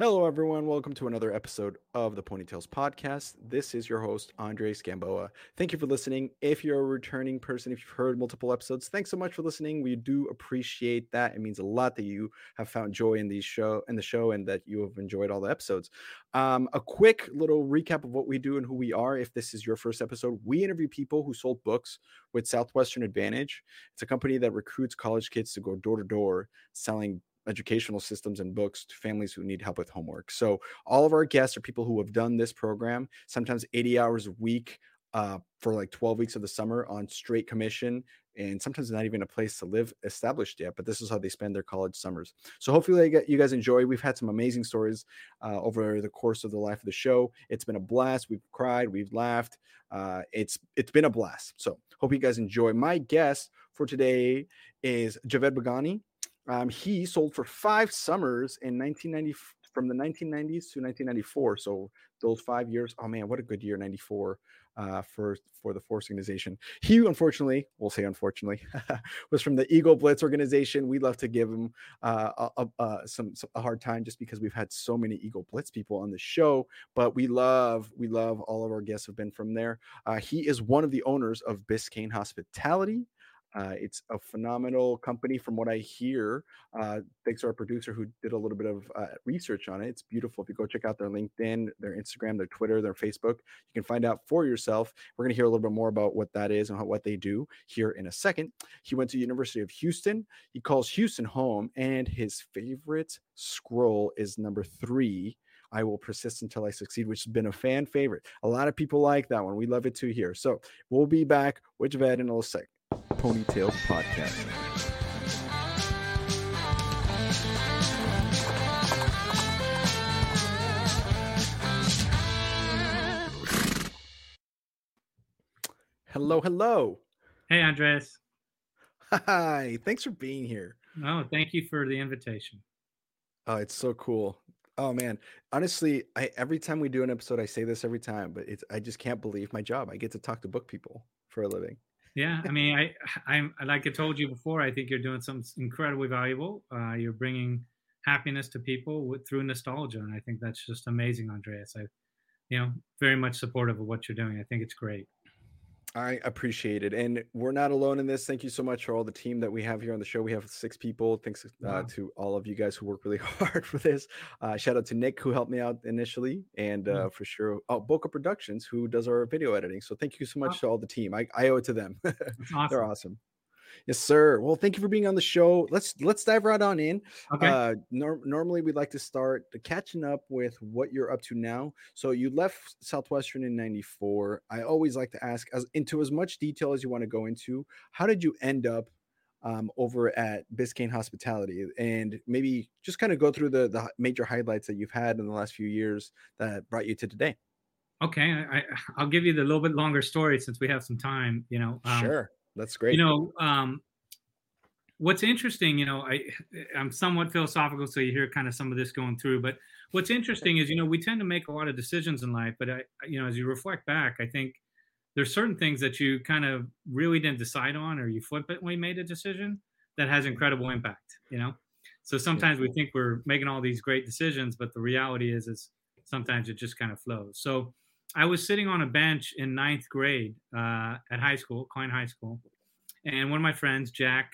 Hello, everyone. Welcome to another episode of the Ponytails Podcast. This is your host, Andres Gamboa. Thank you for listening. If you're a returning person, if you've heard multiple episodes, thanks so much for listening. We do appreciate that. It means a lot that you have found joy in the show in the show and that you have enjoyed all the episodes. Um, a quick little recap of what we do and who we are. If this is your first episode, we interview people who sold books with Southwestern Advantage. It's a company that recruits college kids to go door to door selling educational systems and books to families who need help with homework. So all of our guests are people who have done this program, sometimes 80 hours a week uh, for like 12 weeks of the summer on straight commission and sometimes not even a place to live established yet but this is how they spend their college summers. So hopefully you guys enjoy. We've had some amazing stories uh, over the course of the life of the show. It's been a blast. We've cried we've laughed uh, it's it's been a blast. So hope you guys enjoy. My guest for today is javed bagani um, he sold for five summers in 1990 from the 1990s to 1994. So those five years, oh man, what a good year, 94 uh, for for the Force organization. He unfortunately, we'll say unfortunately, was from the Eagle Blitz organization. We love to give him uh, a, a, some, some, a hard time just because we've had so many Eagle Blitz people on the show. But we love we love all of our guests have been from there. Uh, he is one of the owners of Biscayne Hospitality. Uh, it's a phenomenal company from what I hear. Uh, thanks to our producer who did a little bit of uh, research on it. It's beautiful. If you go check out their LinkedIn, their Instagram, their Twitter, their Facebook, you can find out for yourself. We're going to hear a little bit more about what that is and what they do here in a second. He went to University of Houston. He calls Houston home, and his favorite scroll is number three. I will persist until I succeed, which has been a fan favorite. A lot of people like that one. We love it too here. So we'll be back with Javed in a little sec. Ponytails Podcast. Hello, hello. Hey, Andres. Hi. Thanks for being here. Oh, thank you for the invitation. Oh, it's so cool. Oh man, honestly, I every time we do an episode, I say this every time, but it's I just can't believe my job. I get to talk to book people for a living. Yeah, I mean, I, I'm like I told you before. I think you're doing something incredibly valuable. Uh, you're bringing happiness to people with, through nostalgia, and I think that's just amazing, Andreas. I, you know, very much supportive of what you're doing. I think it's great. I appreciate it. And we're not alone in this. Thank you so much for all the team that we have here on the show. We have six people. Thanks uh, wow. to all of you guys who work really hard for this. Uh, shout out to Nick, who helped me out initially. And uh, mm. for sure, oh, Boca Productions, who does our video editing. So thank you so much wow. to all the team. I, I owe it to them. Awesome. They're awesome. Yes, sir. Well, thank you for being on the show. Let's let's dive right on in. Okay. Uh, nor- normally, we'd like to start catching up with what you're up to now. So you left Southwestern in '94. I always like to ask, as into as much detail as you want to go into. How did you end up um, over at Biscayne Hospitality, and maybe just kind of go through the the major highlights that you've had in the last few years that brought you to today? Okay, I, I'll give you the little bit longer story since we have some time. You know, um, sure that's great. You know, um, what's interesting, you know, I I'm somewhat philosophical, so you hear kind of some of this going through. But what's interesting is, you know, we tend to make a lot of decisions in life, but I, you know, as you reflect back, I think there's certain things that you kind of really didn't decide on, or you flippantly made a decision that has incredible impact. You know, so sometimes we think we're making all these great decisions, but the reality is, is sometimes it just kind of flows. So I was sitting on a bench in ninth grade uh, at high school, Klein High School, and one of my friends, Jack,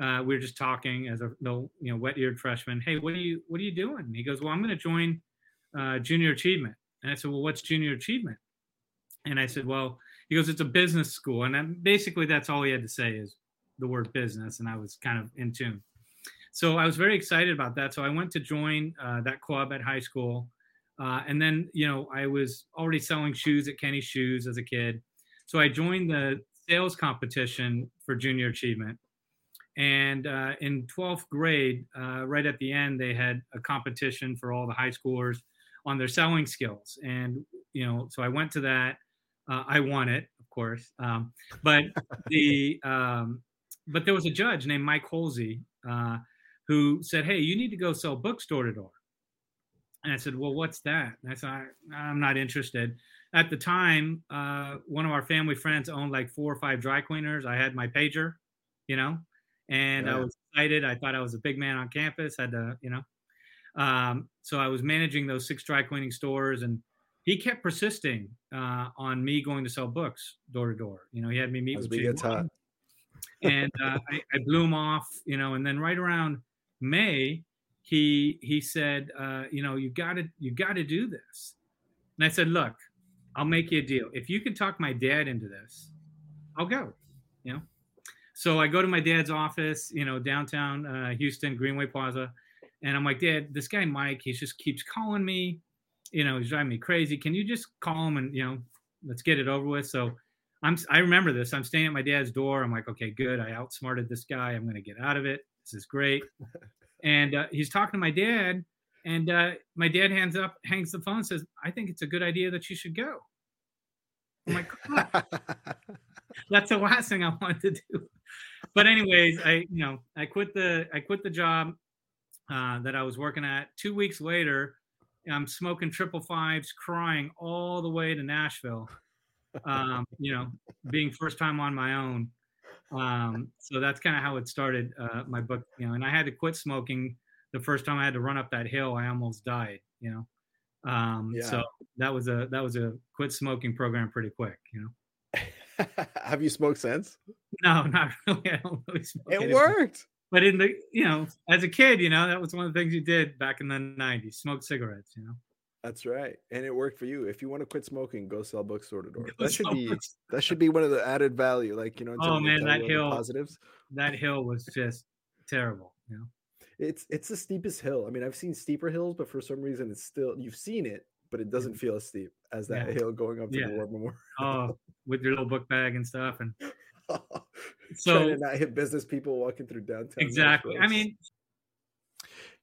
uh, we were just talking as a you know wet-eared freshman. Hey, what are you what are you doing? He goes, Well, I'm going to join uh, Junior Achievement. And I said, Well, what's Junior Achievement? And I said, Well, he goes, It's a business school, and basically that's all he had to say is the word business, and I was kind of in tune. So I was very excited about that. So I went to join uh, that club at high school. Uh, and then, you know, I was already selling shoes at Kinney Shoes as a kid. So I joined the sales competition for junior achievement. And uh, in 12th grade, uh, right at the end, they had a competition for all the high schoolers on their selling skills. And, you know, so I went to that. Uh, I won it, of course. Um, but the, um, but there was a judge named Mike Holsey uh, who said, Hey, you need to go sell books door to door. And I said, Well, what's that? And I said, I, am not interested. At the time, uh, one of our family friends owned like four or five dry cleaners. I had my pager, you know, and yeah. I was excited. I thought I was a big man on campus, had to, you know. Um, so I was managing those six dry cleaning stores, and he kept persisting uh, on me going to sell books door to door. You know, he had me meet As with we get hot. and uh, I, I blew him off. You know, and then right around May, he he said, uh, you know, you got to you got to do this. And I said, look, I'll make you a deal. If you can talk my dad into this, I'll go. You know. So I go to my dad's office, you know, downtown uh, Houston, Greenway Plaza, and I'm like, Dad, this guy Mike, he just keeps calling me. You know, he's driving me crazy. Can you just call him and you know, let's get it over with? So I'm I remember this. I'm staying at my dad's door. I'm like, okay, good. I outsmarted this guy. I'm gonna get out of it. This is great. and uh, he's talking to my dad, and uh, my dad hands up, hangs the phone, and says, I think it's a good idea that you should go. I'm like, "Come that's the last thing I wanted to do. But anyways, I you know I quit the I quit the job uh, that I was working at. Two weeks later, I'm smoking triple fives, crying all the way to Nashville. Um, you know, being first time on my own. Um, so that's kind of how it started. Uh, my book, you know, and I had to quit smoking the first time I had to run up that hill. I almost died. You know. Um, Yeah. So that was a that was a quit smoking program pretty quick. You know. Have you smoked since? No, not really. I don't really smoke It anymore. worked. But in the, you know, as a kid, you know, that was one of the things you did back in the '90s: smoke cigarettes. You know, That's right, and it worked for you. If you want to quit smoking, go sell books door to door. That should be that should be one of the added value. Like you know, Oh, man, that you all the hill- positives. that hill was just terrible. You know, It's it's the steepest hill. I mean, I've seen steeper hills, but for some reason, it's still you've seen it, but it doesn't feel as steep as that Yeah. hill going up to Yeah. the War Memorial. oh, with your little book bag and stuff, and Trying so to not hit business people walking through downtown. exactly. I mean,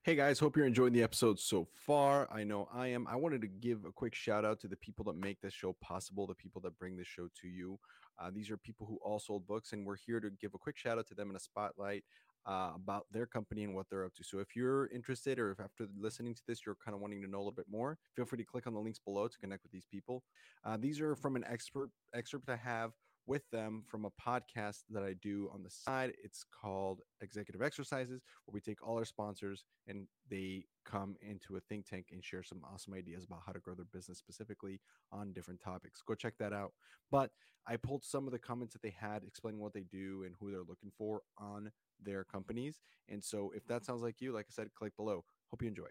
Hey guys, hope you're enjoying the episode so far. I know I am. I wanted to give a quick shout out to the people that make this show possible, the people that bring this show to you. Uh, these are people who all sold books, and we're here to give a quick shout out to them in a spotlight uh, about their company and what they're up to. So if you're interested, or if after listening to this you're kind of wanting to know a little bit more, feel free to click on the links below to connect with these people. Uh, these are from an expert excerpt I have with them from a podcast that I do on the side. It's called Executive Exercises, where we take all our sponsors and they come into a think tank and share some awesome ideas about how to grow their business specifically on different topics. Go check that out. But I pulled some of the comments that they had explaining what they do and who they're looking for on their companies. And so if that sounds like you, like I said, click below. Hope you enjoy.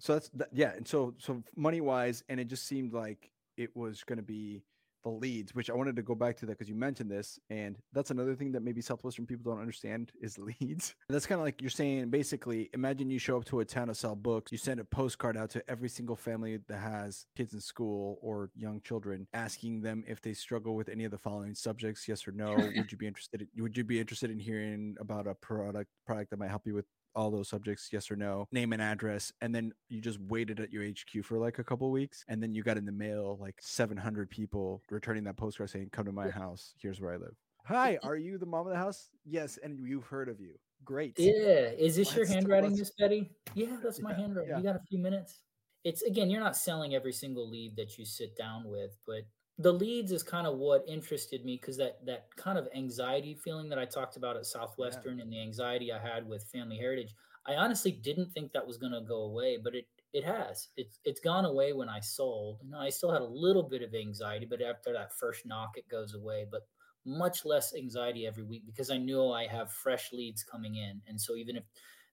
So that's that, yeah. And so so money wise, and it just seemed like it was going to be the leads, which I wanted to go back to that because you mentioned this, and that's another thing that maybe Southwestern people don't understand is leads. That's kind of like you're saying basically, imagine you show up to a town to sell books, you send a postcard out to every single family that has kids in school or young children, asking them if they struggle with any of the following subjects, yes or no. would you be interested? In, would you be interested in hearing about a product product that might help you with all those subjects yes or no name and address and then you just waited at your hq for like a couple weeks and then you got in the mail like 700 people returning that postcard saying come to my house here's where i live hi are you the mom of the house yes and we've heard of you great Yeah. Is this your Let's- handwriting, let's- Miss Betty? Yeah, that's my Yeah, handwriting. yeah. You got a few minutes? It's again, you're not selling every single lead that you sit down with, but the leads is kind of what interested me because that that kind of anxiety feeling that I talked about at Southwestern and the anxiety I had with Family Heritage, I honestly didn't think that was going to go away, but it it has. It's it's gone away when I sold. You know, I still had a little bit of anxiety, but after that first knock, it goes away. But much less anxiety every week because I know I have fresh leads coming in. And so even if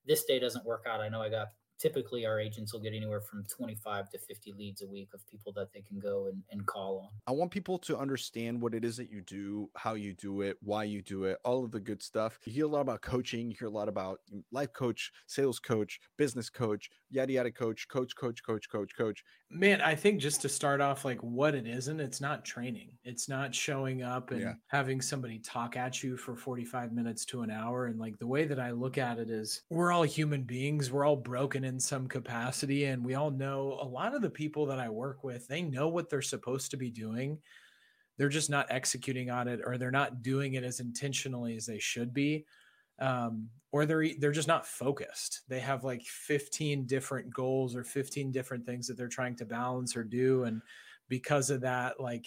this day doesn't work out, I know I got typically our agents will get anywhere from 25 to 50 leads a week of people that they can go and, and call on. I want people to understand what it is that you do, how you do it, why you do it, all of the good stuff. You hear a lot about coaching, you hear a lot about life coach, sales coach, business coach, yada yada coach, coach, coach, coach, coach, coach. Man, I think just to start off, like what it isn't, it's not training. It's not showing up and Yeah. having somebody talk at you for 45 minutes to an hour. And like the way that I look at it is we're all human beings. We're all broken in some capacity. And we all know a lot of the people that I work with, they know what they're supposed to be doing. They're just not executing on it or they're not doing it as intentionally as they should be um, or they're they're just not focused. They have like 15 different goals or 15 different things that they're trying to balance or do, and because of that, like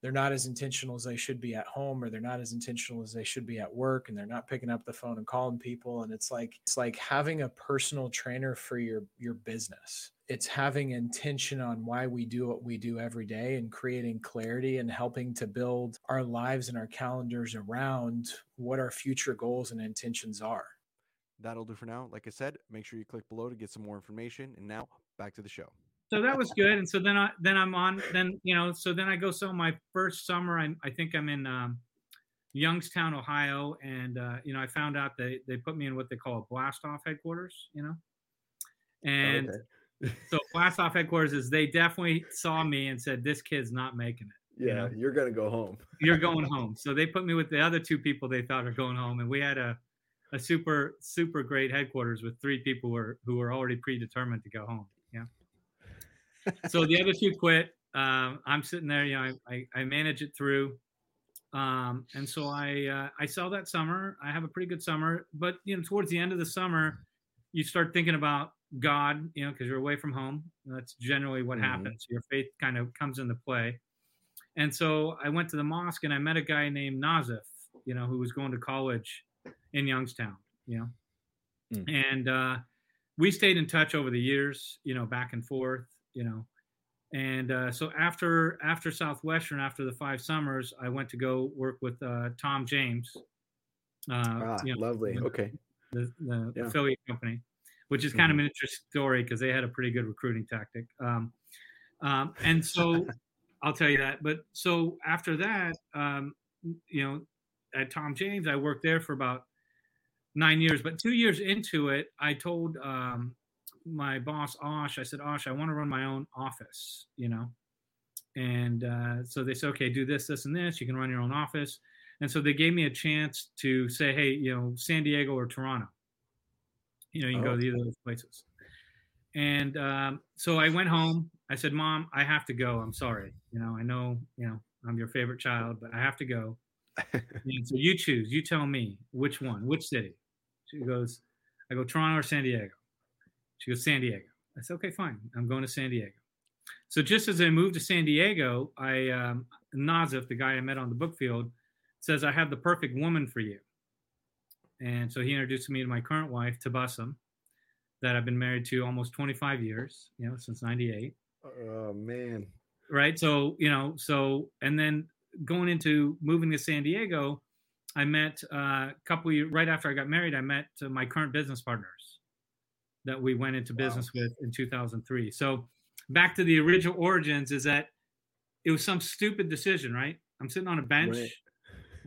they're not as intentional as they should be at home or they're not as intentional as they should be at work and they're not picking up the phone and calling people. And it's like it's like having a personal trainer for your your business. It's having intention on why we do what we do every day and creating clarity and helping to build our lives and our calendars around what our future goals and intentions are. That'll do for now. Like i said make sure you click below to get some more information. And now back to the show so that was good. And so then I then I'm on then you know so then I go so my first summer I I think I'm in um, Youngstown, Ohio, and uh, you know I found out they they put me in what they call a blast off headquarters, you know, and okay. so blast off headquarters is they definitely saw me and said this kid's not making it. Yeah, you know? you're gonna go home. you're going home. So they put me with the other two people they thought are going home, and we had a a super super great headquarters with three people who were who were already predetermined to go home. So the other two quit. Um, I'm sitting there, you know, I, I, I manage it through. Um, and so I, uh, I sell that summer. I have a pretty good summer, but you know, towards the end of the summer, you start thinking about God, you know, because you're away from home. That's generally what mm-hmm. happens. Your faith kind of comes into play. And so I went to the mosque and I met a guy named Nazif, you know, who was going to college in Youngstown, you know, mm. and uh, we stayed in touch over the years, you know, back and forth you know. And uh, so after after Southwestern, after the five summers, I went to go work with uh, Tom James. Uh, ah, you know, lovely. The, okay. The, the yeah. affiliate company, which is kind mm-hmm. of an interesting story because they had a pretty good recruiting tactic. Um, um, and so I'll tell you that. But so after that, um, you know, at Tom James, I worked there for about nine years. But two years into it, I told um, my boss Osh, I said, Osh, I want to run my own office, you know. And uh, so they said, okay, do this, this, and this. You can run your own office. And so they gave me a chance to say, hey, you know, San Diego or Toronto. You know, you can oh. go to either of those places. And um, so I went home. I said, Mom, I have to go. I'm sorry. You know, I know, you know, I'm your favorite child, but I have to go. and so you choose. You tell me which one, which city. She goes, I go Toronto or San Diego. She goes, San Diego. I said, okay, fine. I'm going to San Diego. So just as I moved to San Diego, I um, Nazif, the guy I met on the book field, says, I have the perfect woman for you. And so he introduced me to my current wife, Tabassum, that I've been married to almost 25 years, you know, since 98. Oh, man. Right. So, you know, so, and then going into moving to San Diego, I met uh, a couple years, right after I got married, I met uh, my current business partners that we went into business wow. with in 2003. So back to the original origins is that it was some stupid decision, right? I'm sitting on a bench right.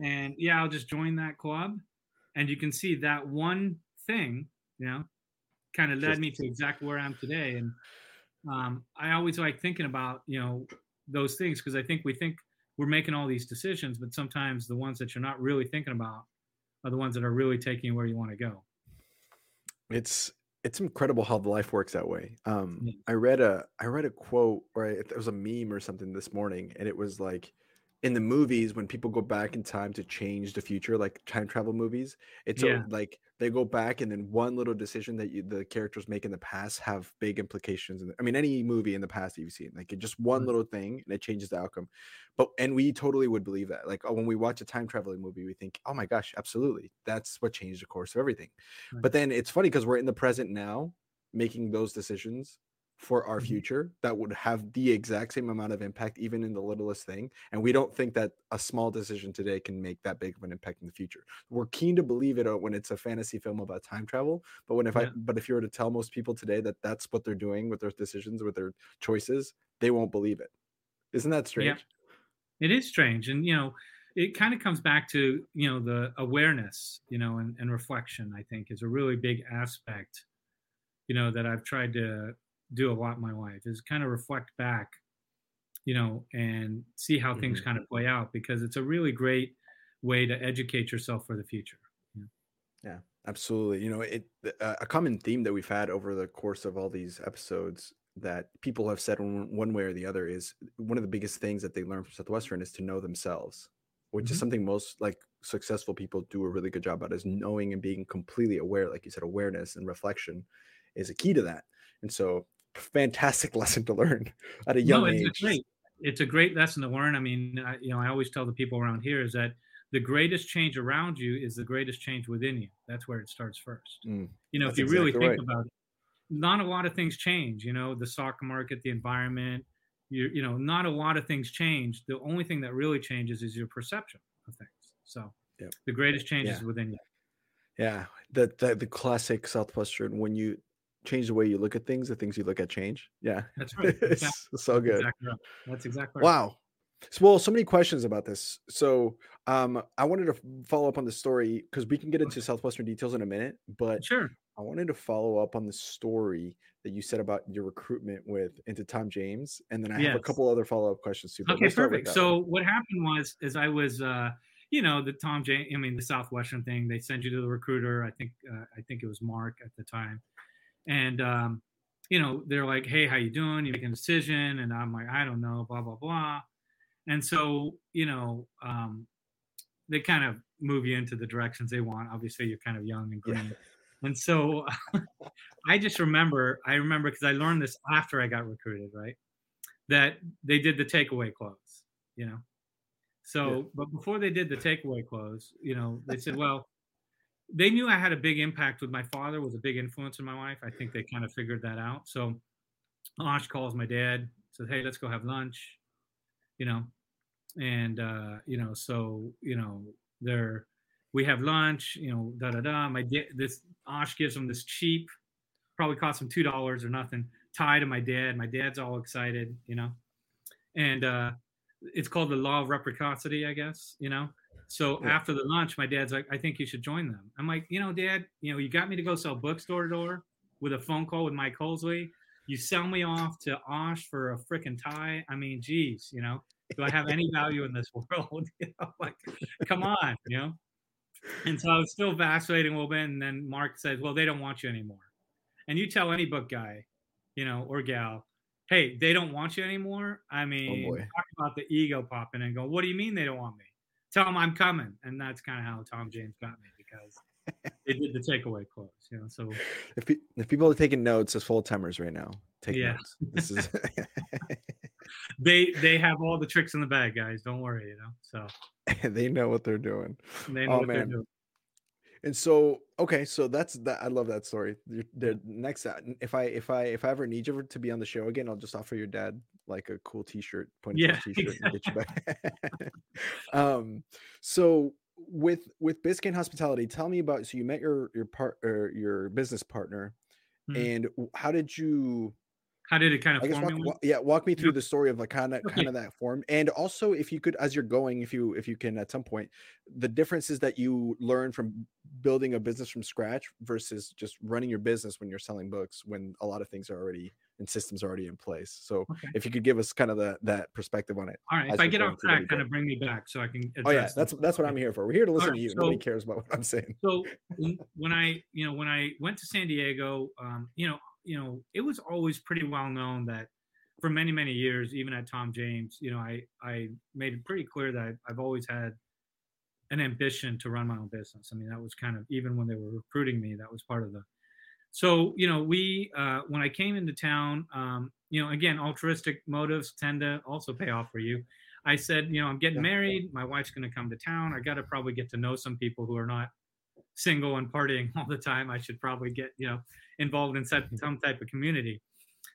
and yeah, I'll just join that club. And you can see that one thing, you know, kind of led just, me to exactly where I am today. And um, I always like thinking about, you know, those things because I think we think we're making all these decisions, but sometimes the ones that you're not really thinking about are the ones that are really taking you where you want to go. It's it's incredible how the life works that way. Um, I read a I read a quote or it was a meme or something this morning, and it was like, in the movies when people go back in time to change the future, like time travel movies, it's yeah. a, like they go back and then one little decision that you, the characters make in the past have big implications. And I mean, any movie in the past that you've seen, like just one mm-hmm. little thing and it changes the outcome. But and we totally would believe that. Like oh, when we watch a time traveling movie, we think, oh my gosh, absolutely, that's what changed the course of everything. Right. But then it's funny because we're in the present now, making those decisions for our mm-hmm. future that would have the exact same amount of impact even in the littlest thing and we don't think that a small decision today can make that big of an impact in the future we're keen to believe it uh, when it's a fantasy film about time travel but when if yeah. i but if you were to tell most people today that that's what they're doing with their decisions with their choices they won't believe it isn't that strange yeah. it is strange and you know it kind of comes back to you know the awareness you know and, and reflection i think is a really big aspect you know that i've tried to do a lot in my life is kind of reflect back, you know, and see how mm-hmm. things kind of play out because it's a really great way to educate yourself for the future. Yeah, yeah absolutely. You know, it uh, a common theme that we've had over the course of all these episodes that people have said one, way or the other is one of the biggest things that they learn from Southwestern is to know themselves, which mm-hmm. is something most like successful people do a really good job at is knowing and being completely aware, like you said, awareness and reflection is a key to that. And so fantastic lesson to learn at a young no, age. Great. it's a great lesson to learn. I mean, I, you know, I always tell the people around here is that the greatest change around you is the greatest change within you. That's where it starts first. Mm, you know, if you exactly really think right. about it, not a lot of things change. You know, the stock market, the environment, you you know, not a lot of things change. The only thing that really changes is your perception of things. So yep. the greatest change yeah. is within you. Yeah, the, the the classic Southwestern when you change the way you look at things, the things you look at change. Yeah, that's right. Exactly. so good. Exactly right. That's exactly right. Wow. So, well, so many questions about this. So, um, I wanted to follow up on the story because we can get into Southwestern details in a minute, but sure. I wanted to follow up on the story that you said about your recruitment with into Tom James, and then I yes. have a couple other follow up questions too. Okay, perfect. So what happened was, is I was, uh, you know, the Tom James, I mean, the Southwestern thing. They send you to the recruiter. I think, uh, I think it was Mark at the time, and um, you know, they're like, "Hey, how you doing? You making a decision?" And I'm like, "I don't know," blah blah blah. And so, you know, um, they kind of move you into the directions they want. Obviously, you're kind of young and green. Yeah. And so I just remember, I remember because I learned this after I got recruited, right? That they did the takeaway close, you know. So, yeah. but before they did the takeaway close, you know, they said, well, they knew I had a big impact with my father, was a big influence in my life. I think they kind of figured that out. So Ash calls my dad, says, hey, let's go have lunch, you know. And, uh, you know, so, you know, they're, we have lunch, you know, da da da. My this Ash gives him this cheap, probably cost him two dollars or nothing, tie to my dad. My dad's all excited, you know, and uh, it's called the law of reciprocity, I guess, you know. So yeah. after the lunch, my dad's like, I think you should join them. I'm like, you know, Dad, you know, you got me to go sell books door to door with a phone call with Mike Holsley. You sell me off to Osh for a freaking tie. I mean, geez, you know, do I have any value in this world? you know, like, come on, you know and so I was still vacillating a little bit. And then Mark says, Well, they don't want you anymore. And you tell any book guy, you know, or gal, hey, they don't want you anymore. I oh, mean, oh talk about the ego popping and go, What do you mean they don't want me? Tell them I'm coming. And that's kind of how Tom James got me because they did the takeaway close, you know. So if, if people are taking notes as full timers right now, take yeah. notes. This is they they have all the tricks in the bag, guys. Don't worry, you know. So they know what they're doing. They know oh, man. They're doing. And so, okay, so that's that. I love that story. The next, uh, if I if I if I ever need you to be on the show again, I'll just offer your dad like a cool T-shirt, point yeah, T-shirt, and get you back. um, so with with Biscayne Hospitality, tell me about. So you met your your part or your business partner, mm-hmm. and how did you how did it kind of form? Walk, yeah, walk me through the story of like kind of okay. kind of that form, and also if you could, as you're going, if you if you can at some point, the differences that you learn from building a business from scratch versus just running your business when you're selling books when a lot of things are already and systems are already in place. So okay. if you could give us kind of the that perspective on it. All right, if I get off track, kind of bring me back so I can. Oh yeah, that's that's what I'm here for. We're here to listen right, to you. So, Nobody cares about what I'm saying. So when I you know when I went to San Diego, um, you know you know, it was always pretty well known that for many, many years, even at Tom James, you know, I, I made it pretty clear that I've always had an ambition to run my own business. I mean, that was kind of, even when they were recruiting me, that was part of the, so, you know, we, uh, when I came into town, um, you know, again, altruistic motives tend to also pay off for you. I said, you know, I'm getting married. My wife's going to come to town. I got to probably get to know some people who are not single and partying all the time. I should probably get, you know, involved in some, some type of community.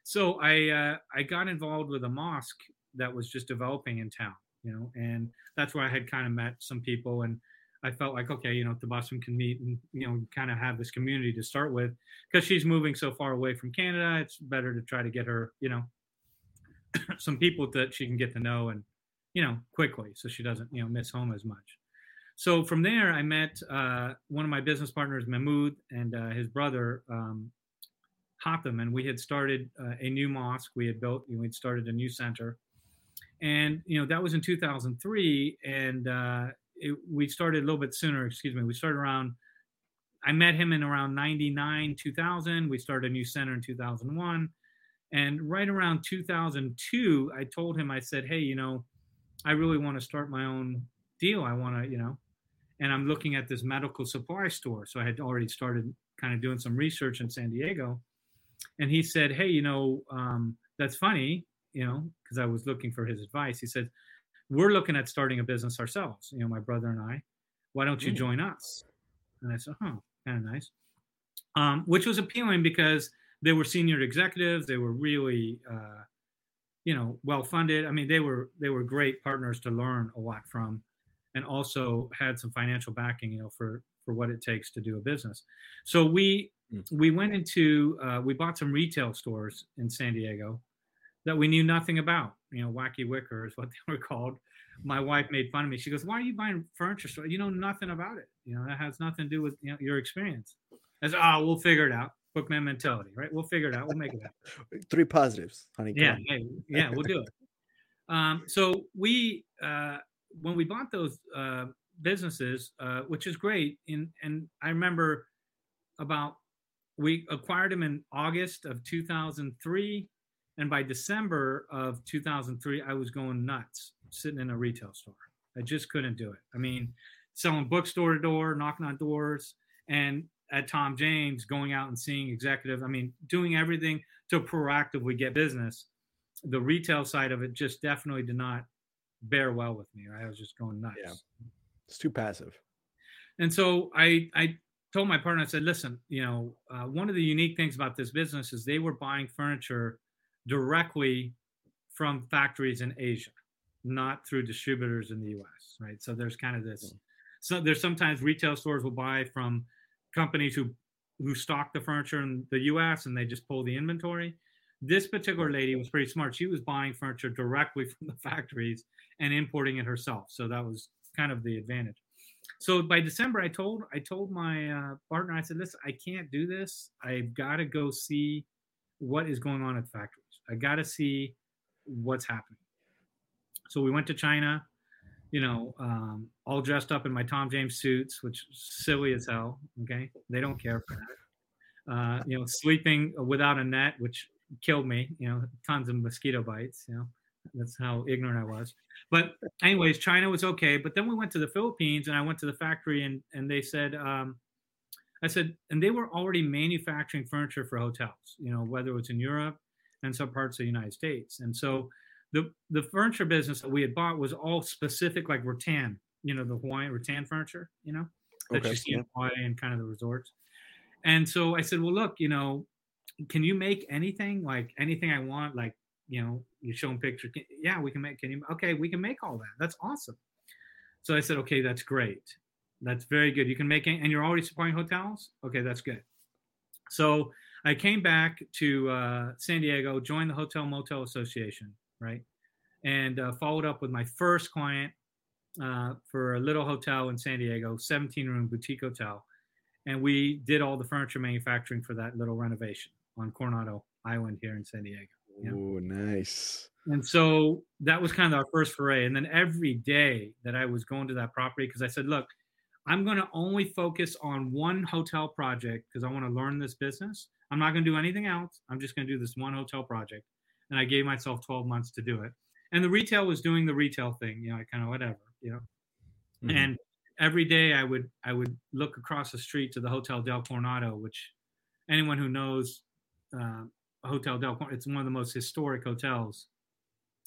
So I uh, I got involved with a mosque that was just developing in town, you know, and that's where I had kind of met some people, and I felt like okay, you know, the Tabassum can meet and you know kind of have this community to start with, because she's moving so far away from Canada, it's better to try to get her, you know, some people that she can get to know and you know quickly, so she doesn't you know miss home as much. So from there, I met uh, one of my business partners, Mahmoud, and uh, his brother, um, and we had started uh, a new mosque. We had built, we'd started a new center. And, you know, that was in 2003. And uh, it, we started a little bit sooner, excuse me. We started around, I met him in around 99, 2000. We started a new center in 2001. And right around 2002, I told him, I said, hey, you know, I really want to start my own deal. I want to, you know, and I'm looking at this medical supply store. So I had already started kind of doing some research in San Diego. And he said, Hey, you know, um, that's funny. you know, because I was looking for his advice. He said, "We're looking at starting a business ourselves. You know, my brother and I. Why don't you Mm. join us?" And I said, "Huh, kind of nice." Um, which was appealing because they were senior executives. They were really, uh, you know, well funded. I mean, they were they were great partners to learn a lot from, and also had some financial backing, you know, for for what it takes to do a business. So we Mm. we went into uh, we bought some retail stores in San Diego that we knew nothing about. You know, wacky wicker is what they were called. My wife made fun of me. She goes, "Why are you buying furniture store? You know nothing about it. You know that has nothing to do with you know, your experience." I said, "Oh, we'll figure it out." Bookman mentality, right? We'll figure it out. We'll make it happen. Three positives, honey. Yeah, hey, yeah, we'll do it. Um, so we, uh, when we bought those uh, businesses, uh, which is great, in, and I remember about we acquired them in August of 2003, and by December of 2003, I was going nuts sitting in a retail store. I just couldn't do it. I mean, selling bookstore to door, knocking on doors, and at Tom James, going out and seeing executive. I mean, doing everything to proactively get business. The retail side of it just definitely did not bear well with me. I was just going nuts. Yeah. It's too passive. And so I I told my partner, I said, listen, you know, uh, one of the unique things about this business is they were buying furniture directly from factories in Asia, not through distributors in the U.S. Right. So there's kind of this. So there's sometimes retail stores will buy from companies who who stock the furniture in the U.S. and they just pull the inventory. This particular lady was pretty smart. She was buying furniture directly from the factories and importing it herself. So that was kind of the advantage. So by December, I told I told my uh, partner, I said, "Listen, I can't do this. I've got to go see what is going on at factories. I got to see what's happening." So we went to China, you know, um, all dressed up in my Tom James suits, which silly as hell. Okay, they don't care for that. Uh, you know, sleeping without a net, which killed me. You know, tons of mosquito bites. You know, that's how ignorant I was. But anyways, China was okay. But then we went to the Philippines, and I went to the factory, and and they said, um, I said, and they were already manufacturing furniture for hotels. You know, whether it was in Europe and some parts of the United States, and so the the furniture business that we had bought was all specific, like rattan. You know, the Hawaiian rattan furniture. You know, that Okay, you see in Hawaii and kind of the resorts. And so I said, well, look, you know, can you make anything like anything I want? Like, you know, you show them pictures. Can, yeah, we can make. Can you? Okay, we can make all that. That's awesome. So I said, okay, that's great. That's very good. You can make it, and you're already supplying hotels. Okay, that's good. So I came back to uh, San Diego, joined the Hotel Motel Association, right, and uh, followed up with my first client uh, for a little hotel in San Diego, 17 room boutique hotel, and we did all the furniture manufacturing for that little renovation on Coronado Island here in San Diego. Yeah. Oh, nice. And so that was kind of our first foray. And then every day that I was going to that property, because I said, look, I'm going to only focus on one hotel project because I want to learn this business. I'm not going to do anything else. I'm just going to do this one hotel project. And I gave myself 12 months to do it. And the retail was doing the retail thing, you know, kind of whatever, you know. Mhm. And every day I would I would look across the street to the Hotel Del Coronado, which anyone who knows uh, Hotel Del it's one of the most historic hotels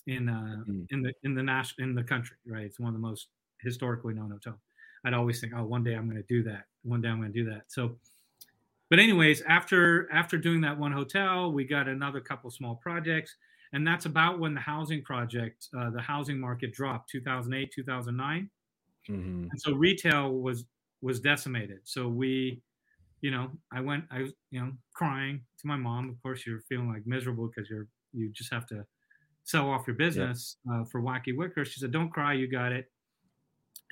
in uh, Mm. in the in the nas- in the country, right? It's one of the most historically known hotels. I'd always think, oh, one day I'm going to do that. One day I'm going to do that. So, but anyways, after after doing that one hotel, we got another couple small projects, and that's about when the housing project, uh, the housing market dropped, 2008, 2009 Mhm. and so retail was was decimated so we you know i went i was you know crying to my mom. Of course you're feeling like miserable because you're you just have to sell off your business uh, for wacky wicker she said don't cry you got it.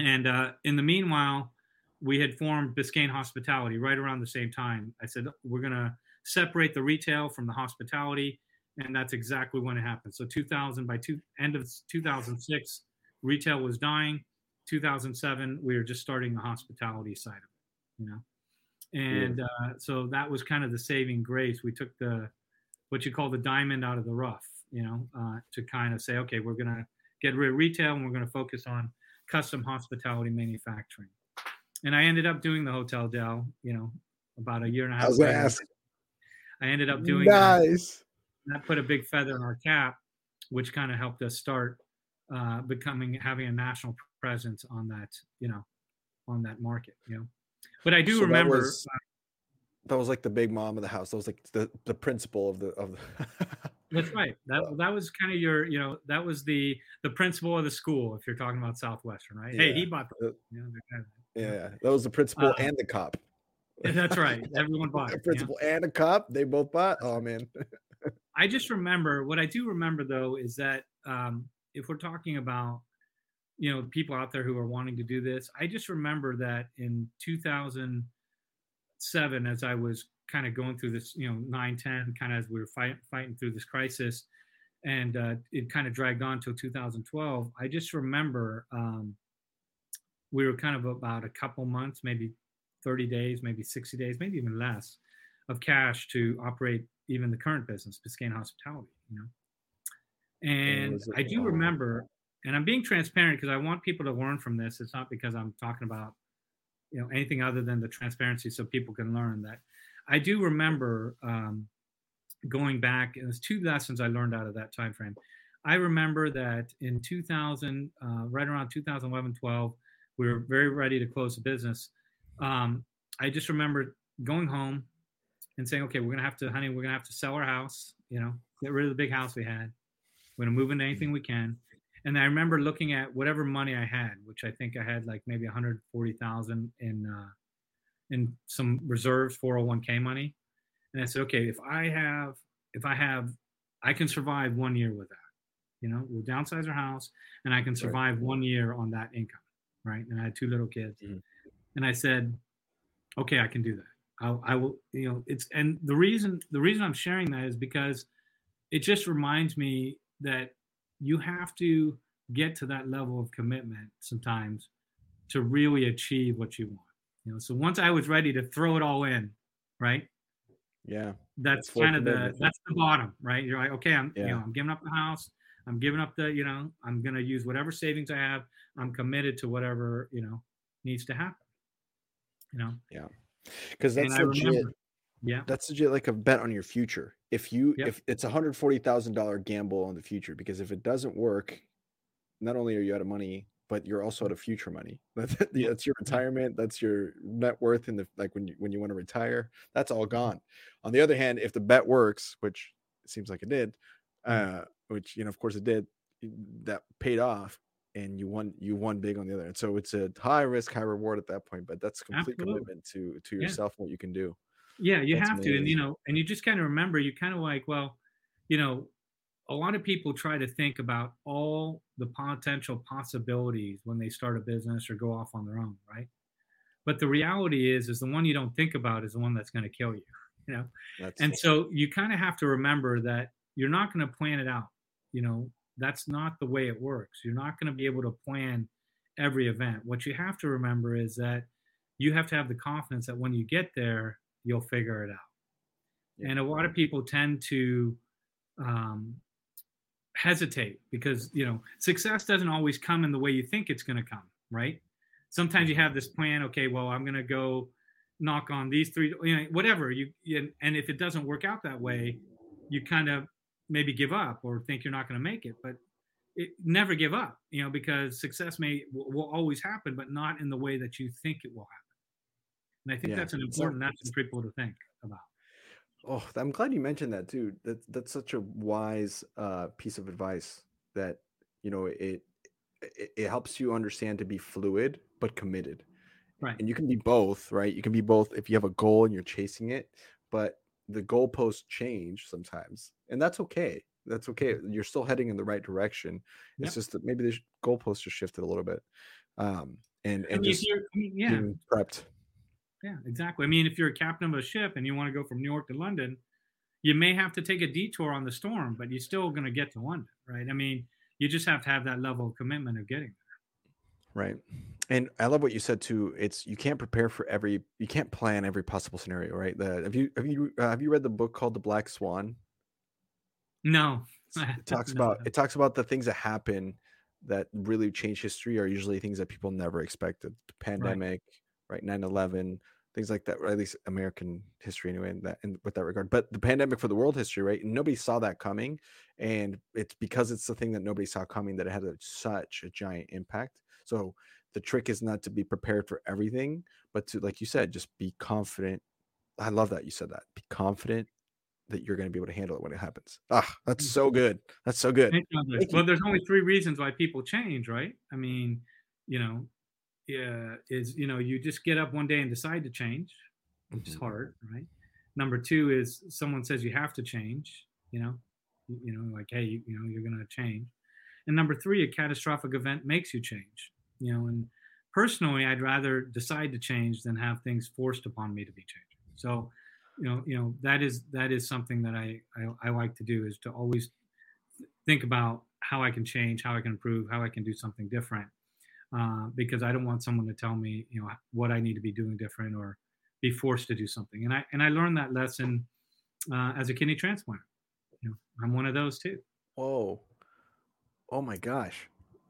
And uh, in the meanwhile we had formed biscayne hospitality right around the same time. I said we're going to separate the retail from the hospitality and that's exactly when it happened. So 2000 by two end of 2006 retail was dying. 2007 we were just starting the hospitality side of it you know and uh, so that was kind of the saving grace we took the what you call the diamond out of the rough you know uh, to kind of say okay we're going to get rid of retail and we're going to focus on custom hospitality manufacturing and i ended up doing the hotel del you know about a year and a half I was gonna ask. i ended up doing that Nice. that put a big feather in our cap which kind of helped us start uh, becoming having a national presence on that, you know, on that market. You know, but I do So that remember. was- That was like the big mom of the house. That was like the the principal of the of the. That's right. That that was kind of your, you know, that was the the principal of the school. If you're talking about Southwestern, right? Hey, Yeah. he bought the. Uh, You know, that kind of- yeah, that was the principal Uh, and the cop. that's right. Everyone bought The it. you know? principal and a cop. They both bought. Oh man. I just remember what I do remember though is that um, if we're talking about you know people out there who are wanting to do this, I just remember that in 2007, as I was kind of going through this, you know, 9, 10, kind of as we were fight, fighting through this crisis, and uh, it kind of dragged on till 2012. I just remember um, we were kind of about a couple months, maybe 30 days, maybe 60 days, maybe even less of cash to operate even the current business, Biscayne Hospitality, you know. And I do remember, and I'm being transparent because I want people to learn from this. It's not because I'm talking about, you know, anything other than the transparency, so people can learn that. I do remember um, going back, and there's two lessons I learned out of that time frame. I remember that in 2000, uh, right around 2011, 12, we were very ready to close the business. Um, I just remember going home and saying, okay, we're gonna have to, honey, we're gonna have to sell our house, you know, get rid of the big house we had. We're gonna move into anything we can. And I remember looking at whatever money I had, which I think I had like maybe 140,000 in uh, in some reserves 401k money. And I said, okay, if I have, if I have, I can survive one year with that. You know, we'll downsize our house, and I can survive one year on that income, right? And I had two little kids, Mhm. and I said, okay, I can do that. I'll, I will, you know, it's and the reason the reason I'm sharing that is because it just reminds me that you have to get to that level of commitment sometimes to really achieve what you want. You know, so once I was ready to throw it all in, right? Yeah. That's Full kind of the that's the bottom, right? You're like, okay, I'm you know, I'm giving up the house, I'm giving up the, you know, I'm gonna use whatever savings I have, I'm committed to whatever, you know, needs to happen. You know, Yeah. Because and that's I legit. Yeah, That's legit like a bet on your future. If you Yep. if it's a hundred forty thousand dollar gamble on the future, because if it doesn't work, not only are you out of money, but you're also out of future money. That- That's your retirement. That's your net worth in the like when you when you want to retire. That's all gone. On the other hand, if the bet works, which it seems like it did, uh, which you know of course it did, that paid off, and you won you won big on the other. And so it's a high risk, high reward at that point. But that's complete Absolutely. commitment to to Yeah. yourself and what you can do. Yeah, you That's have to, and you know, and you just kind of remember, you kind of like, well, you know, a lot of people try to think about all the potential possibilities when they start a business or go off on their own, right? But the reality is, is the one you don't think about is the one that's going to kill you, you know. That's And so you kind of have to remember that you're not going to plan it out. You know, that's not the way it works. You're not going to be able to plan every event. What you have to remember is that you have to have the confidence that when you get there, you'll figure it out. Yeah. And a lot of people tend to um, hesitate because you know success doesn't always come in the way you think it's going to come, right? Sometimes you have this plan. Okay, well, I'm going to go knock on these three, you know, whatever you. And if it doesn't work out that way, you kind of maybe give up or think you're not going to make it. But it, never give up, you know, because success may will, will always happen, but not in the way that you think it will happen. And I think Yeah. that's an important lesson for people to think about. Oh, I'm glad you mentioned that too. That that's such a wise uh, piece of advice. That you know it, it it helps you understand to be fluid but committed. Right. And you can be both, right? You can be both if you have a goal and you're chasing it, but the goalposts change sometimes, and that's okay. That's okay. You're still heading in the right direction. Yep. It's just that maybe the goalposts just shifted a little bit, um, and I and mean, just you're, I mean, yeah, being prepped. Yeah, exactly. I mean, if you're a captain of a ship and you want to go from New York to London, you may have to take a detour on the storm, but you're still going to get to London, right? I mean, you just have to have that level of commitment of getting there. Right. And I love what you said too. It's you can't prepare for every you can't plan every possible scenario, right? The have you have you uh, have you read the book called The Black Swan? No. It talks No, about it talks about the things that happen that really change history are usually things that people never expected. The pandemic, right? 9/11, things like that, or at least American history anyway, in that in with that regard. But the pandemic for the world history, right? Nobody saw that coming, and it's because it's the thing that nobody saw coming that it had a, such a giant impact. So the trick is not to be prepared for everything, but to, like you said, just be confident. I love that you said that. Be confident that you're going to be able to handle it when it happens. Ah, that's Mm. so good. That's so good. Thank you, Andre. Thank you. Well, there's only three reasons why people change, right? I mean, you know, yeah, is you know, you just get up one day and decide to change, which is Mhm. hard, right? Number two is someone says you have to change, you know, you, you know, like hey, you, you know, you're going to change. And number three, a catastrophic event makes you change, you know. And personally, I'd rather decide to change than have things forced upon me to be changed. So, you know, you know, that is that is something that I I, I like to do is to always think about how I can change, how I can improve, how I can do something different. Uh, because I don't want someone to tell me, you know, what I need to be doing different or be forced to do something. And I and I learned that lesson uh, as a kidney transplant. You know, I'm one of those too. Whoa. Oh my gosh.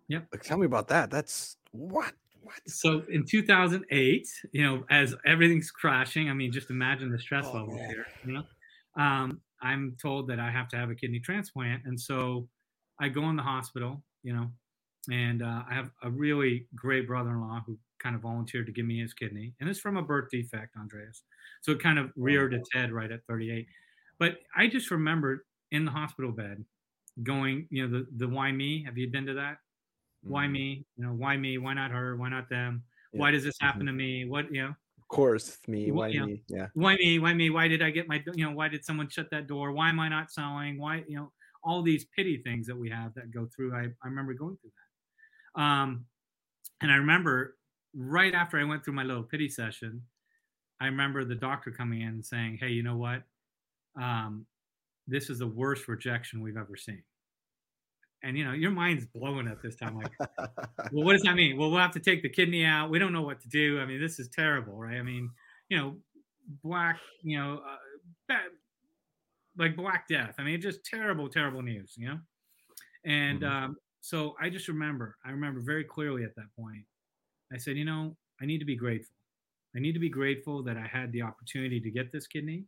Yep. Like, tell me about that. That's what? What? So in 2008, you know, as everything's crashing, I mean, just imagine the stress Oh, levels man. here. You know, um, I'm told that I have to have a kidney transplant, and so I go in the hospital. You know, and uh, I have a really great brother-in-law who kind of volunteered to give me his kidney, and it's from a birth defect, Andreas. So it kind of reared its head right at 38. But I just remembered in the hospital bed, going, you know, the the why me? Have you been to that? Why Mm, me? You know, why me? Why not her? Why not them? Yeah. Why does this happen to me? What you know? Of course, me. Why yeah. me? Yeah. Why me? Why me? Why did I get my? You know, why did someone shut that door? Why am I not selling? Why you know all these pity things that we have that go through. I I remember going through that, um, and I remember right after I went through my little pity session, I remember the doctor coming in and saying, "Hey, you know what? Um, this is the worst rejection we've ever seen." And you know, your mind's blowing at this time, like well, what does that mean? Well, we'll have to take the kidney out. We don't know what to do. I mean, this is terrible, right? I mean, you know, black, you know, uh, bad, like Black Death. I mean, just terrible, terrible news, you know. And Mhm. um, so I just remember, I remember very clearly at that point. I said, you know, I need to be grateful. I need to be grateful that I had the opportunity to get this kidney,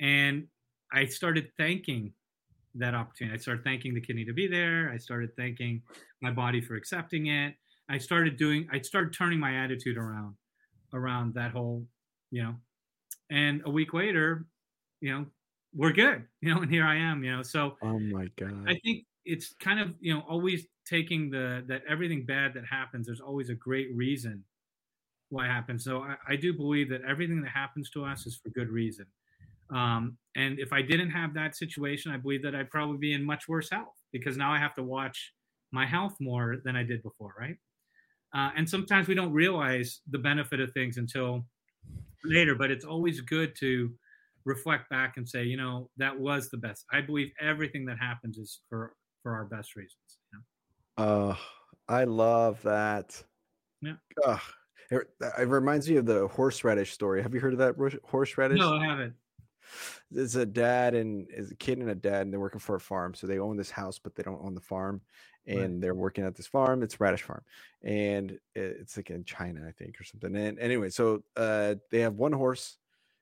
and I started thanking that opportunity. I started thanking the kidney to be there. I started thanking my body for accepting it. I started doing. I started turning my attitude around, around that whole, you know. And a week later, you know, we're good. You know, and here I am. You know, so oh my god. I think it's kind of you know always taking the that everything bad that happens. There's always a great reason why it happens. So I, I do believe that everything that happens to us is for good reason. Um, and if I didn't have that situation, I believe that I'd probably be in much worse health because now I have to watch my health more than I did before, right? Uh, and sometimes we don't realize the benefit of things until later, but it's always good to reflect back and say, you know, that was the best. I believe everything that happens is for for our best reasons. know? Oh, I love that. Yeah. Ugh. It, it reminds me of the horseradish story. Have you heard of that horseradish? No, I haven't. There's a dad and is a kid and a dad, and they're working for a farm. So they own this house, but they don't own the farm. Right. And they're working at this farm. It's radish farm, and it's like in China, I think, or something. And anyway, so uh, they have one horse,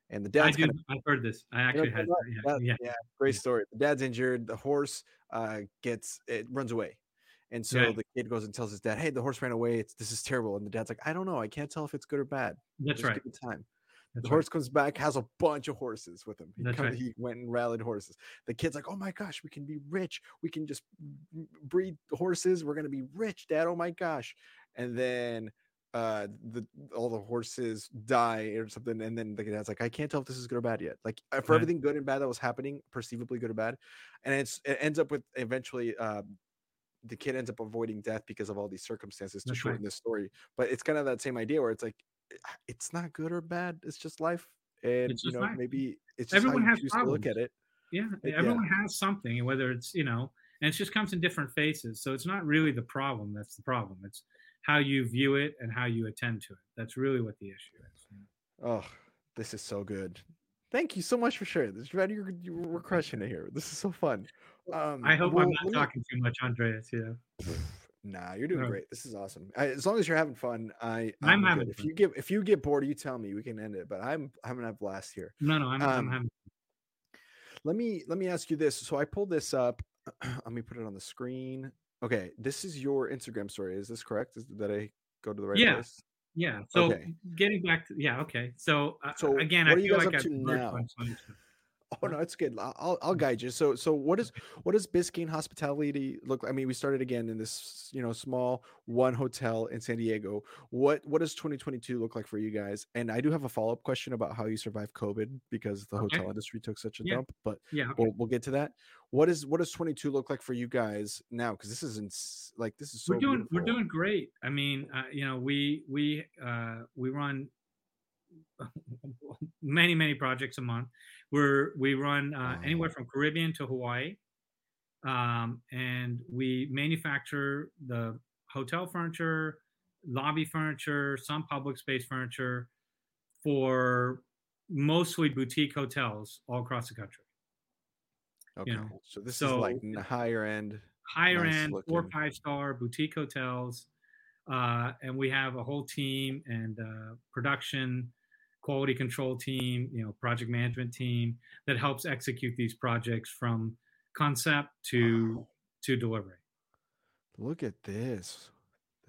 and the I dad's do. kind of I've heard this. I actually no, had. Yeah, yeah. yeah, great story. The dad's injured. The horse uh, gets it runs away, and so the kid goes and tells his dad, "Hey, the horse ran away. It's this is terrible." And the dad's like, "I don't know. I can't tell if it's good or bad. That's Just right. give it time." That's the right. horse comes back, has a bunch of horses with him. He, come- right. he went and rallied horses. The kid's like, "Oh my gosh, we can be rich. We can just breed horses. We're gonna be rich, Dad. Oh my gosh!" And then uh the all the horses die or something and then the dad's like i can't tell if this is good or bad yet like uh, for Right. everything good and bad that was happening perceivably good or bad and it's it ends up with eventually uh the kid ends up avoiding death because of all these circumstances to That's right. shorten this story but it's kind of that same idea where it's like it's not good or bad it's just life and It's you know life. maybe it's just Everyone has to look at it Yeah, Yeah. everyone has something, whether it's you know, and it just comes in different faces. So it's not really the problem. That's the problem. It's how you view it and how you attend to it. That's really what the issue is. oh this is so good thank you so much for sharing this you're, you we're crushing it here this is so fun um I hope well, I'm not me- talking too much, Andreas. Yeah. Nah, you're doing Right. great. This is awesome. I, as long as you're having fun, I I'm good. having If fun. you get if you get bored, you tell me. We can end it. But I'm I'm have a blast here. No, no, I'm, Um, I'm having. Let me let me ask you this. So I pulled this up. let me put it on the screen. Okay, this is your Instagram story. Is this correct? Is that I go to the right Yeah. place? Yeah. So Okay. getting back to yeah, okay. So, uh, So again, I feel like I've now? Oh no, it's good. I'll I'll- I'll guide you. So so what is what does Biscayne hospitality look like? I mean, we started again in this you know small one hotel in San Diego. What what does 2022 look like for you guys? And I do have a follow up question about how you survived COVID because the Okay. hotel industry took such a Yeah. dump. But Yeah. okay. we'll we'll get to that. What is what does 22 look like for you guys now? Because this is ins- like this is so we're doing we're doing great. I mean, uh, you know, we we uh, we run many many projects a month. We're we run uh, anywhere from Caribbean to Hawaii, um, and we manufacture the hotel furniture, lobby furniture, some public space furniture for mostly boutique hotels all across the country. Okay, you know, so this is like so- higher end. higher Nice end four or five star boutique hotels uh, and we have a whole team and uh, production quality control team you know project management team that helps execute these projects from concept to Wow. to delivery Look at this.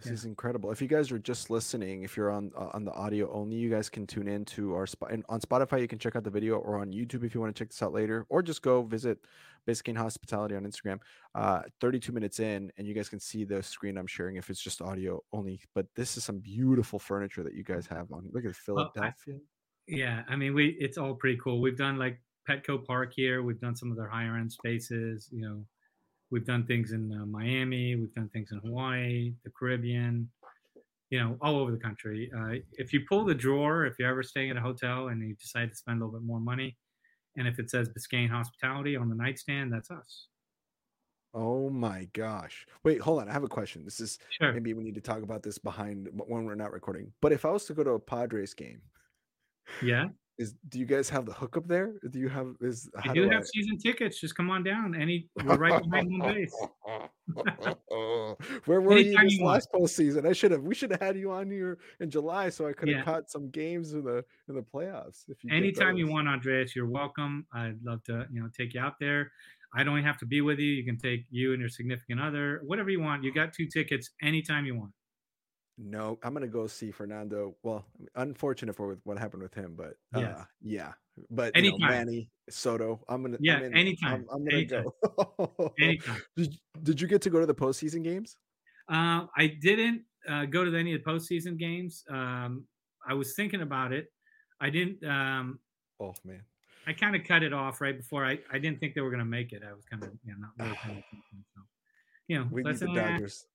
This Yeah. is incredible. If you guys are just listening, if you're on uh, on the audio only, you guys can tune in to our spot. And on Spotify, you can check out the video, or on YouTube if you want to check this out later, or just go visit Biscayne Hospitality on Instagram. Uh, 32 minutes in, and you guys can see the screen I'm sharing if it's just audio only. But this is some beautiful furniture that you guys have on. Look at Well, I- Philadelphia. yeah i mean we it's all pretty cool we've done like petco park here we've done some of their higher end spaces you know we've done things in uh, miami we've done things in hawaii the caribbean you know all over the country uh, if you pull the drawer if you're ever staying at a hotel and you decide to spend a little bit more money and if it says biscayne hospitality on the nightstand that's us Oh my gosh! Wait, hold on. I have a question. This is sure maybe we need to talk about this behind when we're not recording. But if I was to go to a Padres game, yeah is do you guys have the hookup there? Do you have is i how do do have season tickets just come on down any we're right behind home base Where were you Anytime this you last postseason? I should have. We should have had you on here in July so I could have Yeah. caught some games in the in the playoffs. If you anytime you want andreas you're welcome i'd love to you know take you out there i don't have to be with you you can take you and your significant other whatever you want you got two tickets anytime you want No, I'm gonna go see Fernando. Well, unfortunate for what happened with him, but uh, yeah. But you know, Manny Soto, I'm gonna Yeah, I'm in, anytime, I'm, I'm gonna anytime. go. anytime did, did you get to go to the postseason games? uh, i didn't uh, go to any of the postseason games um, i was thinking about it i didn't um, Oh man. i kind of cut it off right before i i didn't think they were going to make it i was kind of you know not really so you know We need the "Eh, Dodgers.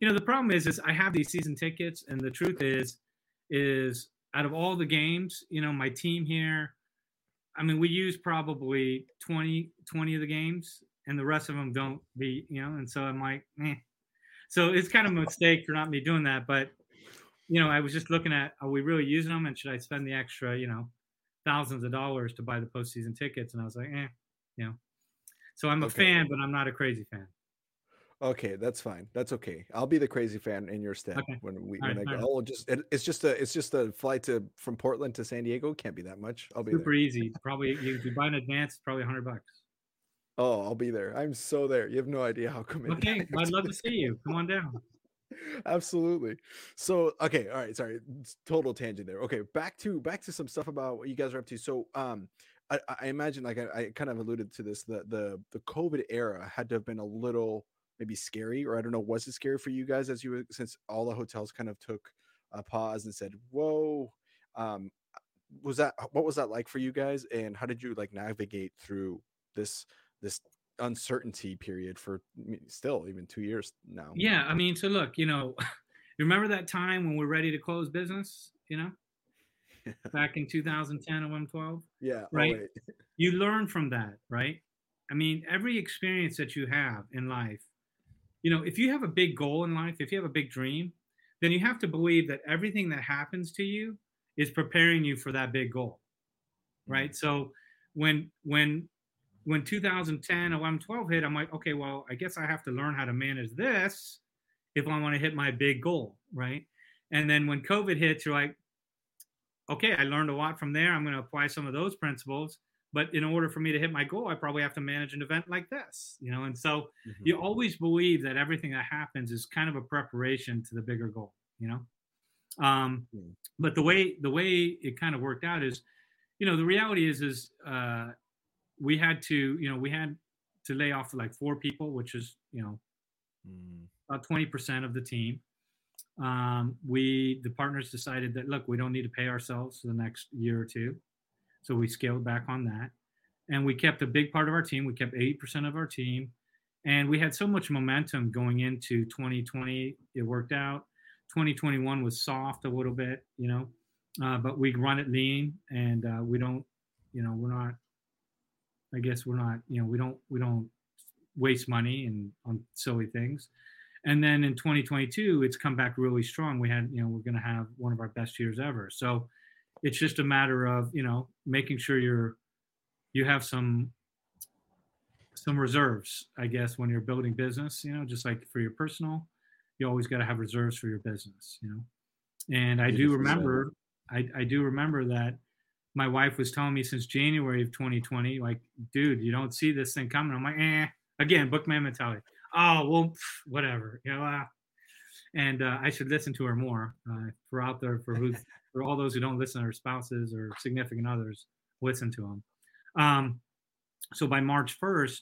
You know the problem is is i have these season tickets and the truth is is out of all the games you know my team here i mean we use probably 20 20 of the games and the rest of them don't be you know and so i'm like eh. so it's kind of a mistake for not me doing that but you know i was just looking at are we really using them and should i spend the extra you know thousands of dollars to buy the postseason tickets and i was like eh you know so i'm a Okay. fan but i'm not a crazy fan Okay, that's fine. That's okay. I'll be the crazy fan in your stead Okay. when we All when right, I go. Oh, just it, it's just a it's just a flight to from Portland to San Diego. Can't be that much. I'll be super there. easy probably you, if you buy in advance it's probably 100 bucks Oh, I'll be there. I'm so there. You have no idea how committed. Okay, I'd love to see you. Come on down. Absolutely. So, okay, all right, sorry, it's total tangent there. Okay, back to back to some stuff about what you guys are up to. So, um, I, I imagine, like I, I kind of alluded to this, the the the COVID era had to have been a little maybe scary, or I don't know, was it scary for you guys as you were- since all the hotels kind of took a pause and said, "Whoa." Um, was that what was that like for you guys, and how did you like navigate through this this uncertainty period for still even two years now? Yeah, I mean, so look, you know, remember that time when we're ready to close business, you know, back in 2010 or 2012? Yeah. oh, Right. You learn from that, right? I mean, every experience that you have in life, you know, if you have a big goal in life, if you have a big dream, then you have to believe that everything that happens to you is preparing you for that big goal. Mm-hmm. right so when when when 2010 11 12 hit i'm like okay well i guess i have to learn how to manage this if I want to hit my big goal, right? And then when COVID hits, you're like, okay, I learned a lot from there. I'm going to apply some of those principles. But in order for me to hit my goal, I probably have to manage an event like this, you know. And so mm-hmm. you always believe that everything that happens is kind of a preparation to the bigger goal, you know. Um, mm-hmm. But the way the way it kind of worked out is, you know, the reality is is uh, we had to, you know, we had to lay off like four people, which is, you know, mm. about twenty percent of the team um, we the partners decided that look we don't need to pay ourselves for the next year or two so we scaled back on that. And we kept a big part of our team. We kept 80% of our team. And we had so much momentum going into 2020 it worked out. 2021 was soft a little bit you know uh, but we run it lean and uh, we don't you know we're not i guess we're not you know we don't we don't waste money and on silly things. And then in 2022, it's come back really strong. We had, you know, we're going to have one of our best years ever. So it's just a matter of, you know, making sure you're, you have some, some reserves, I guess, when you're building business, you know, just like for your personal, you always got to have reserves for your business, you know? And I do remember, I, I do remember that my wife was telling me since January of 2020, like, dude, you don't see this thing coming. I'm like, eh, again, bookman mentality oh well whatever you know uh, and uh, i should listen to her more uh, for out there for who for all those who don't listen to their spouses or significant others listen to them um, so by march 1st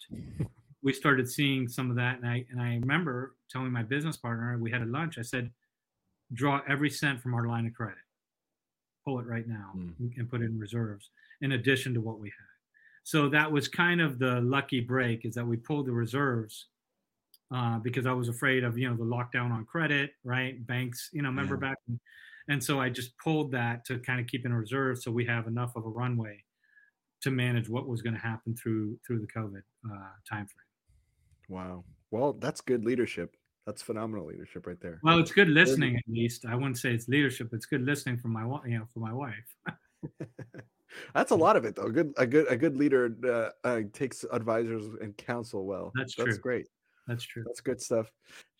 we started seeing some of that and i and i remember telling my business partner we had a lunch i said draw every cent from our line of credit. Pull it right now mm. and put it in reserves in addition to what we had. So that was kind of the lucky break is that we pulled the reserves uh, because I was afraid of you know the lockdown on credit, right? Banks, you know, remember yeah. back, and so I just pulled that to kind of keep in reserve so we have enough of a runway to manage what was going to happen through through the COVID uh, timeframe. Wow. Well, that's good leadership. That's phenomenal leadership right there. Well, it's good listening at least. I wouldn't say it's leadership. It's good listening from my you know for my wife. That's a lot of it, though. Good, a good, a good leader uh, uh, takes advisors and counsel well. That's true. That's great. That's true. That's good stuff.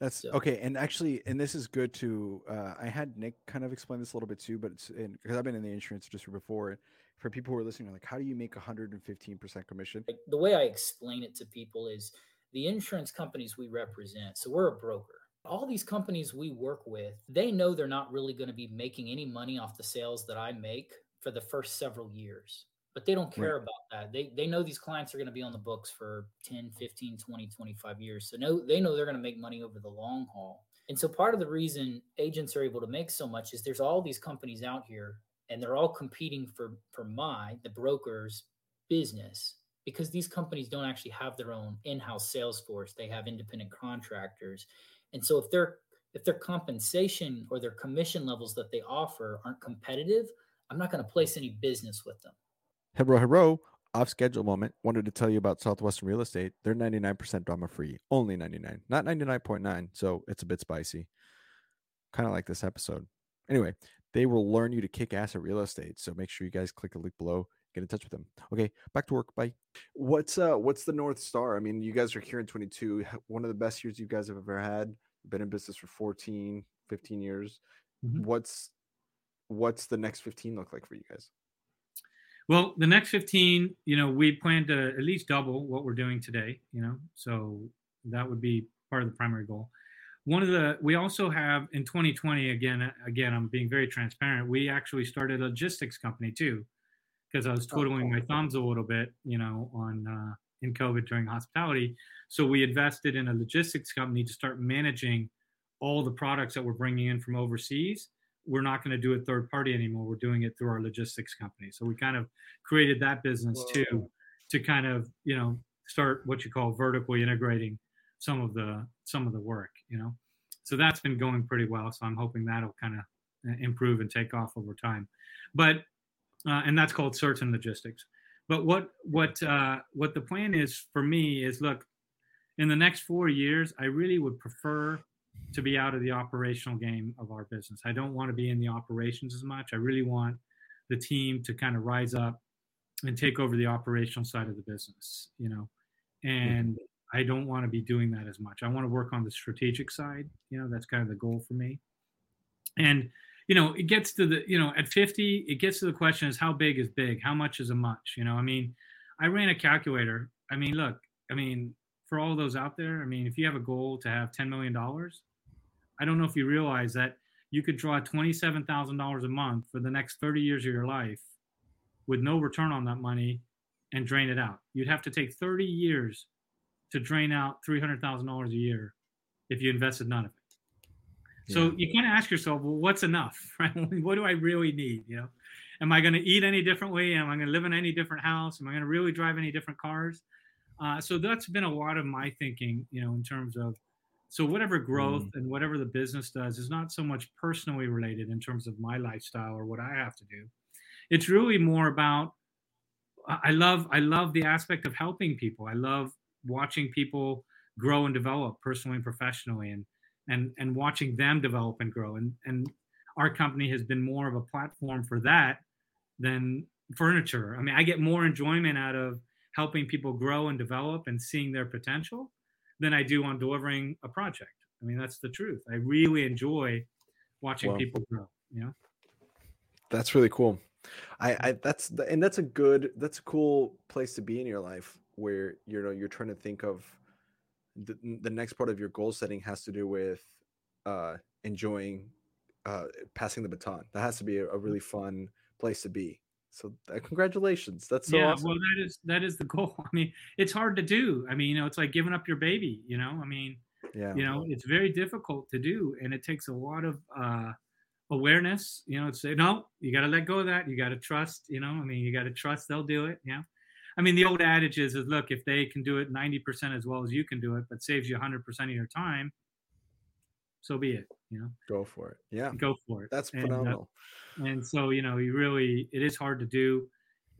That's so. okay. And actually, and this is good to. Uh, I had Nick kind of explain this a little bit too, but it's because I've been in the insurance industry before. For people who are listening, like, how do you make 115% commission? The way I explain it to people is the insurance companies we represent. So we're a broker. All these companies we work with, they know they're not really going to be making any money off the sales that I make for the first several years but they don't care right. about that. They they know these clients are going to be on the books for 10, 15, 20, 25 years. So no they know they're going to make money over the long haul. And so part of the reason agents are able to make so much is there's all these companies out here and they're all competing for for my the broker's business because these companies don't actually have their own in-house sales force. They have independent contractors. And so if their if their compensation or their commission levels that they offer aren't competitive, I'm not going to place any business with them. Hello, hello. Off schedule moment. Wanted to tell you about Southwestern Real Estate. They're 99% drama free. Only 99, not 99.9. So it's a bit spicy. Kind of like this episode. Anyway, they will learn you to kick ass at real estate. So make sure you guys click the link below. Get in touch with them. Okay, back to work. Bye. What's uh what's the North Star? I mean, you guys are here in 22. One of the best years you guys have ever had. Been in business for 14, 15 years. Mm-hmm. What's what's the next 15 look like for you guys? Well, the next 15, you know, we plan to at least double what we're doing today, you know, so that would be part of the primary goal. One of the, we also have in 2020, again, again, I'm being very transparent. We actually started a logistics company too, because I was twiddling my thumbs a little bit, you know, on, uh, in COVID during hospitality. So we invested in a logistics company to start managing all the products that we're bringing in from overseas we're not going to do it third party anymore. We're doing it through our logistics company. So we kind of created that business Whoa. too, to kind of you know start what you call vertically integrating some of the some of the work. You know, so that's been going pretty well. So I'm hoping that'll kind of uh, improve and take off over time. But uh, and that's called certain logistics. But what what uh, what the plan is for me is look, in the next four years, I really would prefer to be out of the operational game of our business. I don't want to be in the operations as much. I really want the team to kind of rise up and take over the operational side of the business, you know. And I don't want to be doing that as much. I want to work on the strategic side. You know, that's kind of the goal for me. And you know, it gets to the you know at 50, it gets to the question is how big is big? How much is a much? You know, I mean, I ran a calculator. I mean, look, I mean, for all those out there, I mean, if you have a goal to have $10 million, I don't know if you realize that you could draw $27,000 a month for the next 30 years of your life with no return on that money and drain it out. You'd have to take 30 years to drain out $300,000 a year if you invested none of it. So yeah. you kind of ask yourself, well, what's enough? Right? what do I really need? You know, am I going to eat any differently? Am I going to live in any different house? Am I going to really drive any different cars? Uh, so that's been a lot of my thinking, you know, in terms of so whatever growth mm. and whatever the business does is not so much personally related in terms of my lifestyle or what I have to do. It's really more about I love I love the aspect of helping people. I love watching people grow and develop personally and professionally and and and watching them develop and grow. And and our company has been more of a platform for that than furniture. I mean, I get more enjoyment out of helping people grow and develop and seeing their potential than I do on delivering a project. I mean, that's the truth. I really enjoy watching well, people grow. You know, that's really cool. I, I that's and that's a good that's a cool place to be in your life where you know you're trying to think of the, the next part of your goal setting has to do with uh enjoying uh passing the baton that has to be a, a really fun place to be so uh, congratulations. That's so yeah. Awesome. Well, that is that is the goal. I mean, it's hard to do. I mean, you know, it's like giving up your baby. You know, I mean, yeah. You know, it's very difficult to do, and it takes a lot of uh, awareness. You know, to say no, you got to let go of that. You got to trust. You know, I mean, you got to trust they'll do it. Yeah. I mean, the old adage is, is look, if they can do it 90% as well as you can do it, but saves you 100% of your time, so be it. You know, go for it. Yeah, go for it. That's phenomenal. And, uh, and so, you know, you really, it is hard to do,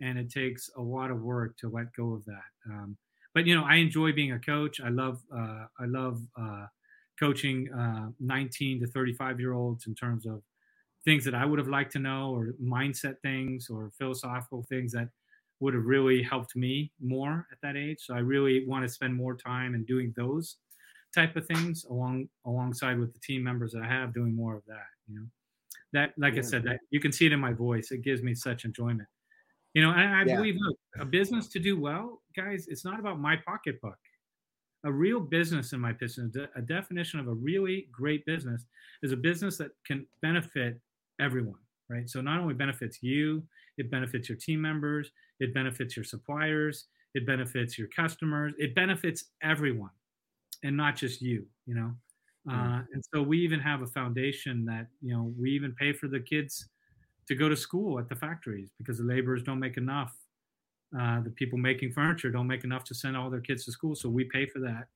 and it takes a lot of work to let go of that. Um, but you know, I enjoy being a coach. I love, uh, I love uh, coaching uh, 19 to 35 year olds in terms of things that I would have liked to know, or mindset things, or philosophical things that would have really helped me more at that age. So I really want to spend more time in doing those type of things along alongside with the team members that I have doing more of that. You know, that like yeah. I said, that you can see it in my voice. It gives me such enjoyment. You know, and I yeah. believe look, a business to do well, guys, it's not about my pocketbook. A real business, in my opinion, a definition of a really great business is a business that can benefit everyone, right? So not only benefits you, it benefits your team members, it benefits your suppliers, it benefits your customers, it benefits everyone and not just you you know mm. uh, and so we even have a foundation that you know we even pay for the kids to go to school at the factories because the laborers don't make enough uh, the people making furniture don't make enough to send all their kids to school so we pay for that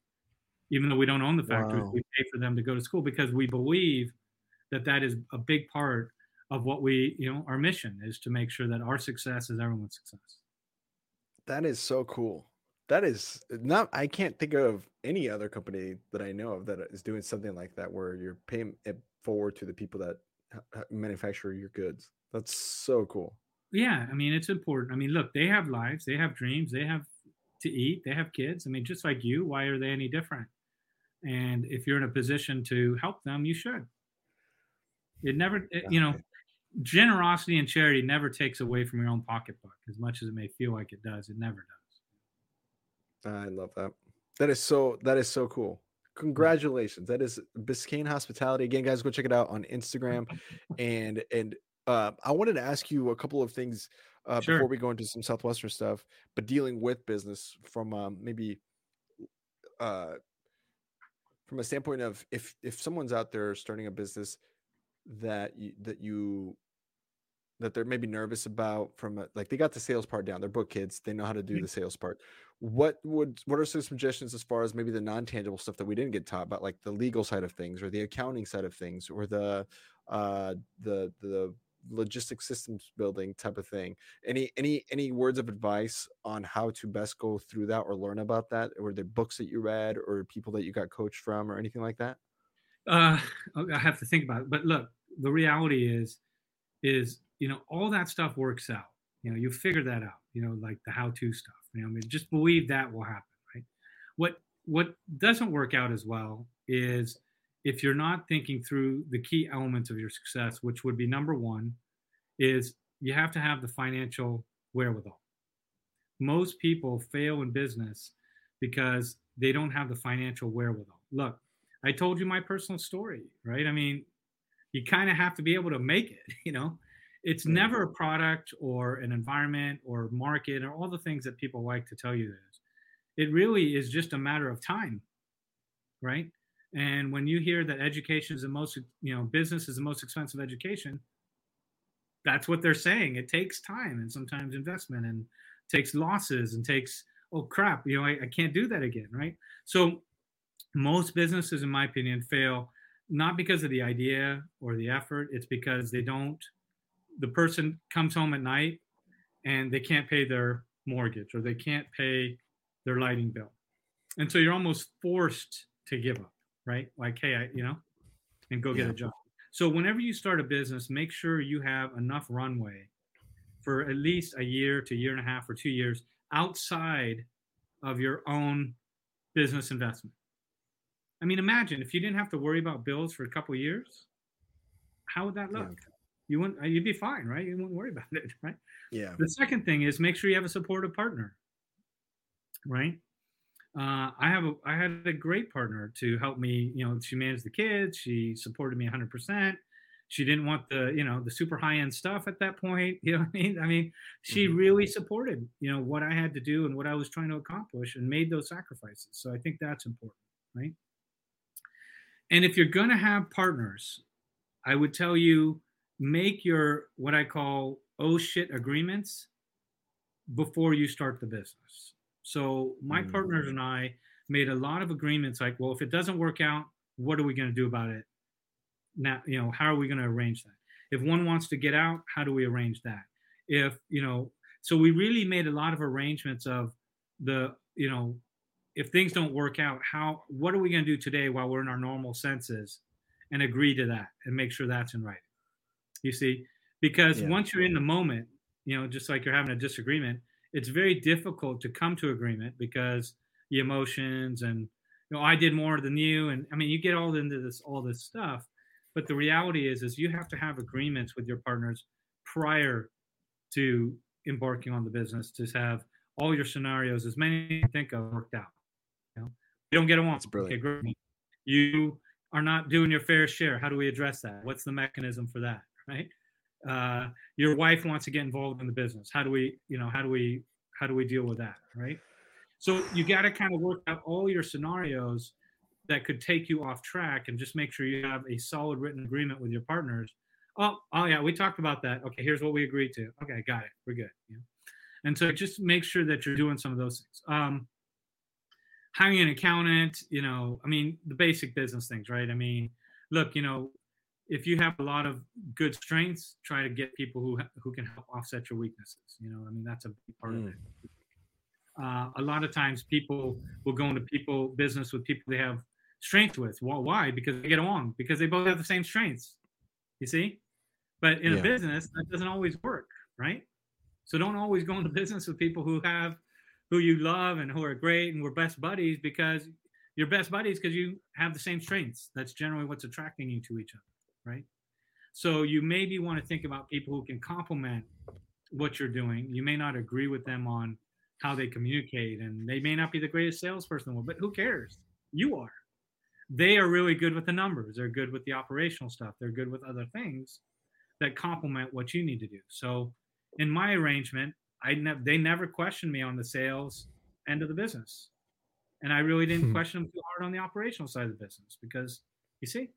even though we don't own the factories wow. we pay for them to go to school because we believe that that is a big part of what we you know our mission is to make sure that our success is everyone's success that is so cool that is uh, not i can't think of any other company that i know of that is doing something like that where you're paying it forward to the people that manufacture your goods. That's so cool. Yeah i mean it's important. I mean look they have lives they have dreams they have to eat they have kids. I mean just like you why are they any different? And if you're in a position to help them you should. It never it, you know generosity and charity never takes away from your own pocketbook as much as it may feel like it does it never does I love that. That is so that is so cool. Congratulations. That is Biscayne Hospitality. Again, guys, go check it out on Instagram. and and uh, I wanted to ask you a couple of things uh, sure. before we go into some Southwestern stuff, but dealing with business from um, maybe uh, from a standpoint of if if someone's out there starting a business that you, that you that they're maybe nervous about from a, like they got the sales part down they're book kids they know how to do mm-hmm. the sales part what would what are some suggestions as far as maybe the non-tangible stuff that we didn't get taught about like the legal side of things or the accounting side of things or the uh the the logistic systems building type of thing? Any any any words of advice on how to best go through that or learn about that? Or the books that you read or people that you got coached from or anything like that? Uh i have to think about it but look the reality is is you know all that stuff works out. You know you figure that out you know like the how to stuff I mean, just believe that will happen, right? What what doesn't work out as well is if you're not thinking through the key elements of your success, which would be number one, is you have to have the financial wherewithal. Most people fail in business because they don't have the financial wherewithal. Look, I told you my personal story, right? I mean, you kind of have to be able to make it, you know? It's never a product or an environment or market or all the things that people like to tell you this. It really is just a matter of time, right? And when you hear that education is the most, you know, business is the most expensive education, that's what they're saying. It takes time and sometimes investment and takes losses and takes, oh crap, you know, I, I can't do that again, right? So most businesses, in my opinion, fail not because of the idea or the effort. It's because they don't, the person comes home at night and they can't pay their mortgage or they can't pay their lighting bill. And so you're almost forced to give up right? Like, hey, I, you know, and go get yeah. a job. So whenever you start a business, make sure you have enough runway for at least a year to year and a half or two years outside of your own business investment. I mean, imagine if you didn't have to worry about bills for a couple years, how would that look? Yeah. You wouldn't. Uh, you'd be fine, right? You wouldn't worry about it, right? Yeah. The second thing is make sure you have a supportive partner, right? uh, I have a, I had a great partner to help me. You know, she managed the kids. She supported me 100. percent She didn't want the you know the super high end stuff at that point. You know what I mean? I mean, she mm-hmm. really supported you know what I had to do and what I was trying to accomplish and made those sacrifices. So I think that's important, right? And if you're gonna have partners, I would tell you make your what I call oh shit agreements before you start the business. So my mm. partners and I made a lot of agreements like, well, if it doesn't work out, what are we going to do about it? Now, you know, how are we going to arrange that? If one wants to get out, how do we arrange that? If, you know, so we really made a lot of arrangements of the, you know, if things don't work out, how, what are we going to do today while we're in our normal senses and agree to that and make sure that's in writing? You see, because yeah. once you're in the moment, you know, just like you're having a disagreement, it's very difficult to come to agreement because the emotions and you know I did more than you. And I mean you get all into this all this stuff. But the reality is is you have to have agreements with your partners prior to embarking on the business to have all your scenarios as many you think of worked out you know? You don't get along. That's brilliant. Okay, great. you are not doing your fair share. How do we address that? What's the mechanism for that right? Uh, your wife wants to get involved in the business. How do we you know how do we how do we deal with that right? So you got to kind of work out all your scenarios that could take you off track and just make sure you have a solid written agreement with your partners. Oh oh yeah we talked about that. Okay here's what we agreed to. Okay got it. We're good yeah. and so just make sure that you're doing some of those things. Um hiring an accountant you know i mean the basic business things right? I mean look you know if you have a lot of good strengths, try to get people who who can help offset your weaknesses. You know, I mean that's a big part mm. of it. Uh, a lot of times, people will go into people business with people they have strengths with. Well, why? Because they get along. Because they both have the same strengths. You see, but in yeah. a business that doesn't always work, right? So don't always go into business with people who have who you love and who are great and we're best buddies because you're best buddies because you have the same strengths. That's generally what's attracting you to each other right? So you maybe want to think about people who can complement what you're doing. You may not agree with them on how they communicate, and they may not be the greatest salesperson, in the world, but who cares? You are. They are really good with the numbers. They're good with the operational stuff. They're good with other things that complement what you need to do. So, in my arrangement, I ne- they never questioned me on the sales end of the business, and I really didn't hmm. question them too hard on the operational side of the business because you see,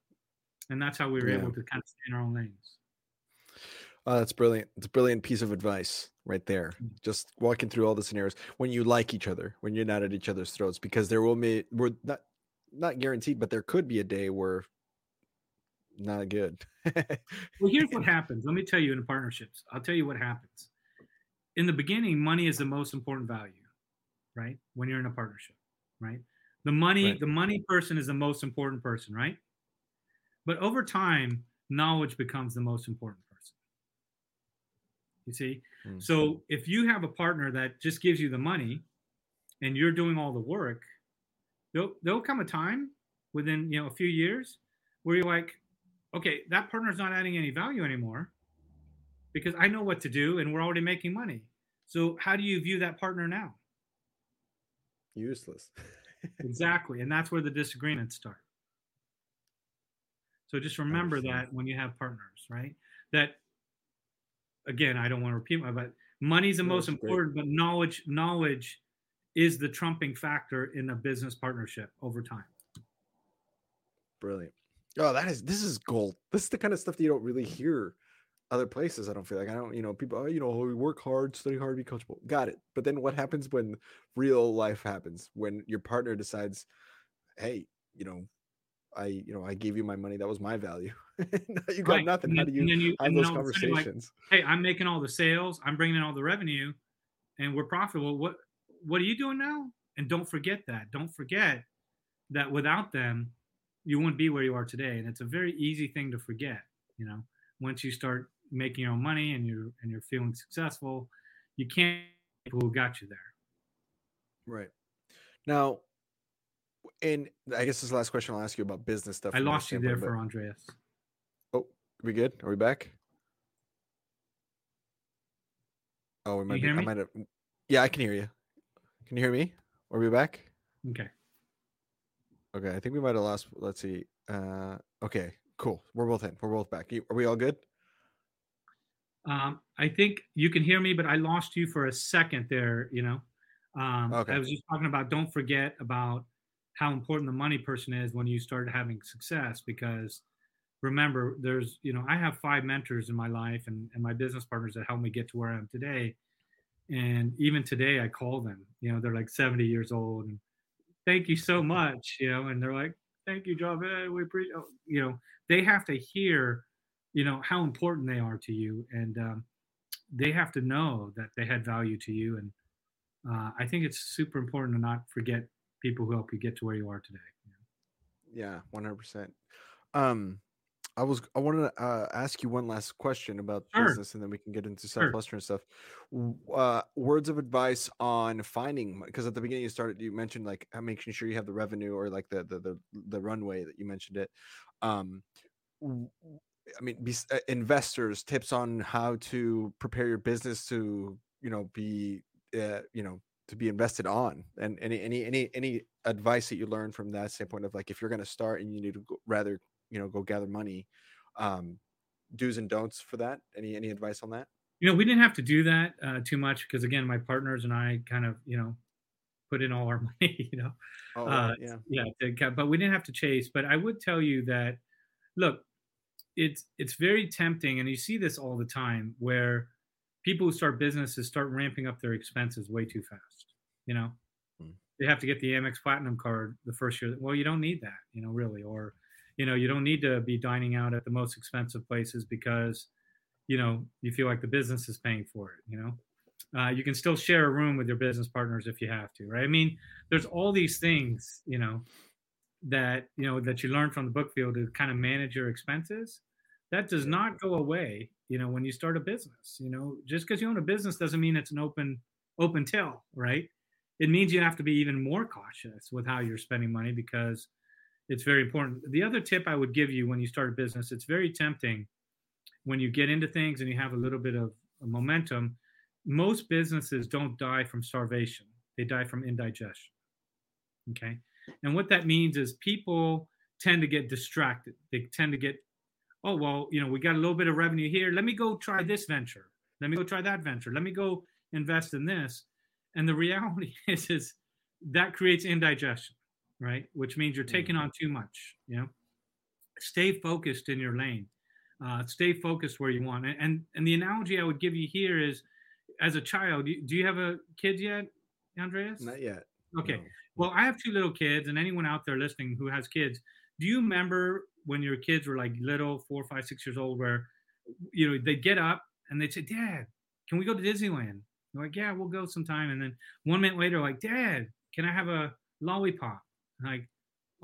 and that's how we were yeah. able to kind of stay in our own lanes. Oh, that's brilliant. It's a brilliant piece of advice right there. Mm-hmm. Just walking through all the scenarios when you like each other, when you're not at each other's throats, because there will be we're not not guaranteed, but there could be a day where not good. well, here's what happens. Let me tell you in partnerships. I'll tell you what happens. In the beginning, money is the most important value, right? When you're in a partnership, right? The money, right. the money person is the most important person, right? But over time, knowledge becomes the most important person. You see? Mm-hmm. So if you have a partner that just gives you the money and you're doing all the work, there'll there'll come a time within you know a few years where you're like, okay, that partner's not adding any value anymore because I know what to do and we're already making money. So how do you view that partner now? Useless. exactly, and that's where the disagreements start. So just remember that when you have partners, right? That again, I don't want to repeat my, but money's the most important, great. but knowledge, knowledge is the trumping factor in a business partnership over time. Brilliant. Oh, that is this is gold. This is the kind of stuff that you don't really hear other places. I don't feel like I don't, you know, people, oh, you know, oh, we work hard, study hard, be coachable. Got it. But then what happens when real life happens? When your partner decides, hey, you know, I, you know, I gave you my money. That was my value. you got right. nothing. How do you, you have those conversations? Like, hey, I'm making all the sales. I'm bringing in all the revenue, and we're profitable. What, what are you doing now? And don't forget that. Don't forget that without them, you wouldn't be where you are today. And it's a very easy thing to forget. You know, once you start making your own money and you're and you're feeling successful, you can't people who got you there. Right. Now, and I guess this is the last question I'll ask you about business stuff. I lost you there for Andreas. Oh, we good? Are we back? Oh, we might be, I might have. Yeah, I can hear you. Can you hear me? Are we back? Okay. Okay, I think we might have lost. Let's see. Uh, okay, cool. We're both in. We're both back. Are we all good? Um, I think you can hear me, but I lost you for a second there. You know, um, okay. I was just talking about don't forget about how important the money person is when you start having success because remember there's you know i have five mentors in my life and, and my business partners that helped me get to where i am today. And even today i call them you know they're like 70 years old and thank you so much you know and they're like thank you Job. we appreciate you know they have to hear you know how important they are to you. And um, they have to know that they had value to you. And uh, i think it's super important to not forget people who help you get to where you are today yeah 100% um I was I wanted to uh, ask you one last question about sure. business, and then we can get into Southwestern sure. stuff. Uh, words of advice on finding because at the beginning you started you mentioned like making sure you have the revenue or like the the the, the runway that you mentioned it. Um, I mean, be, uh, investors tips on how to prepare your business to you know be uh, you know to be invested on, and any any any any advice that you learn from that standpoint of like if you're going to start and you need to go, rather you know go gather money, um, do's and don'ts for that. Any any advice on that? You know, we didn't have to do that uh, too much because again, my partners and I kind of you know put in all our money. You know, oh, uh, yeah, yeah, to, but we didn't have to chase. But I would tell you that look it's it's very tempting and you see this all the time where people who start businesses start ramping up their expenses way too fast you know? Hmm. they have to get the amex platinum card the first year well you don't need that you know really or you know you don't need to be dining out at the most expensive places because you know you feel like the business is paying for it you know? Uh, you can still share a room with your business partners if you have to right? I mean there's all these things you know that you know that you learn from the book field to kind of manage your expenses. That does not go away you know when you start a business you know? Just because you own a business doesn't mean it's an open open till right it means you have to be even more cautious with how you're spending money because it's very important the other tip i would give you when you start a business it's very tempting when you get into things and you have a little bit of momentum most businesses don't die from starvation they die from indigestion okay and what that means is people tend to get distracted. They tend to get, oh, well, you know, we got a little bit of revenue here. Let me go try this venture. Let me go try that venture. Let me go invest in this. And the reality is, is that creates indigestion, right? Which means you're taking on too much, you know? Stay focused in your lane. Uh, stay focused where you want. And, and the analogy I would give you here is, as a child, do you have a kid yet, Andreas? Not yet. Okay. No. Well, I have two little kids, and anyone out there listening who has kids, do you remember when your kids were like little, four, five, six years old, where you know they'd get up and they'd say, "Dad, can we go to Disneyland?" They're like, "Yeah, we'll go sometime." And then one minute later, like, "Dad, can I have a lollipop?" I'm like,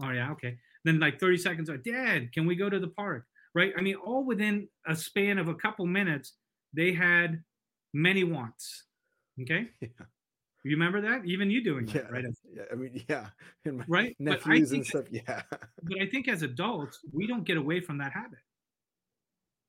"Oh yeah, okay." Then like 30 seconds, like, "Dad, can we go to the park?" Right? I mean, all within a span of a couple minutes, they had many wants. Okay. Yeah. You remember that? Even you doing Yeah, that, right? yeah. I mean, yeah, Right? Nephews and stuff. Yeah, But I think as adults, we don't get away from that habit.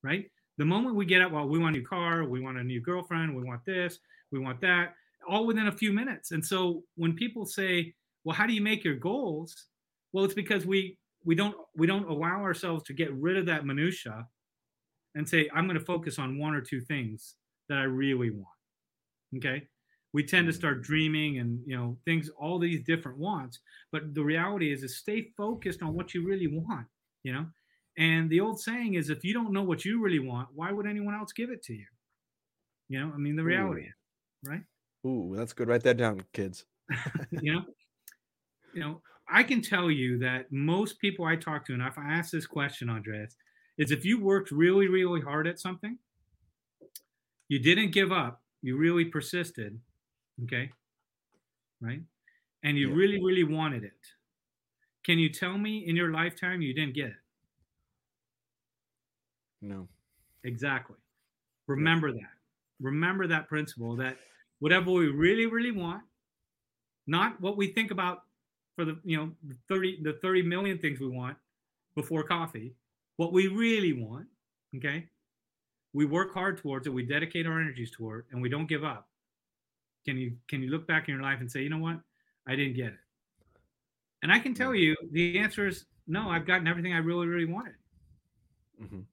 Right? The moment we get out, well, we want a new car, we want a new girlfriend, we want this, we want that, all within a few minutes. And so when people say, well, how do you make your goals? Well, it's because we we don't we don't allow ourselves to get rid of that minutia and say, I'm going to focus on one or two things that I really want. Okay. We tend to mm-hmm. start dreaming and you know things, all these different wants. But the reality is, is stay focused on what you really want. You know, and the old saying is, if you don't know what you really want, why would anyone else give it to you? You know, I mean, the reality, is, right? ooh, that's good. Write that down, kids. you know, you know, I can tell you that most people I talk to, and if I ask this question, Andreas, is if you worked really, really hard at something, you didn't give up, you really persisted, okay, right, and you Yeah. really, really wanted it. Can you tell me in your lifetime you didn't get it? No, Exactly. Remember that. Remember that principle that whatever we really, really want, not what we think about for the you know the 30 the 30 million things we want before coffee, what we really want, okay? We work hard towards it, we dedicate our energies toward it, and we don't give up. Can you can you look back in your life and say, you know what? I didn't get it. And I can tell you the answer is no, I've gotten everything I really, really wanted. Mhm.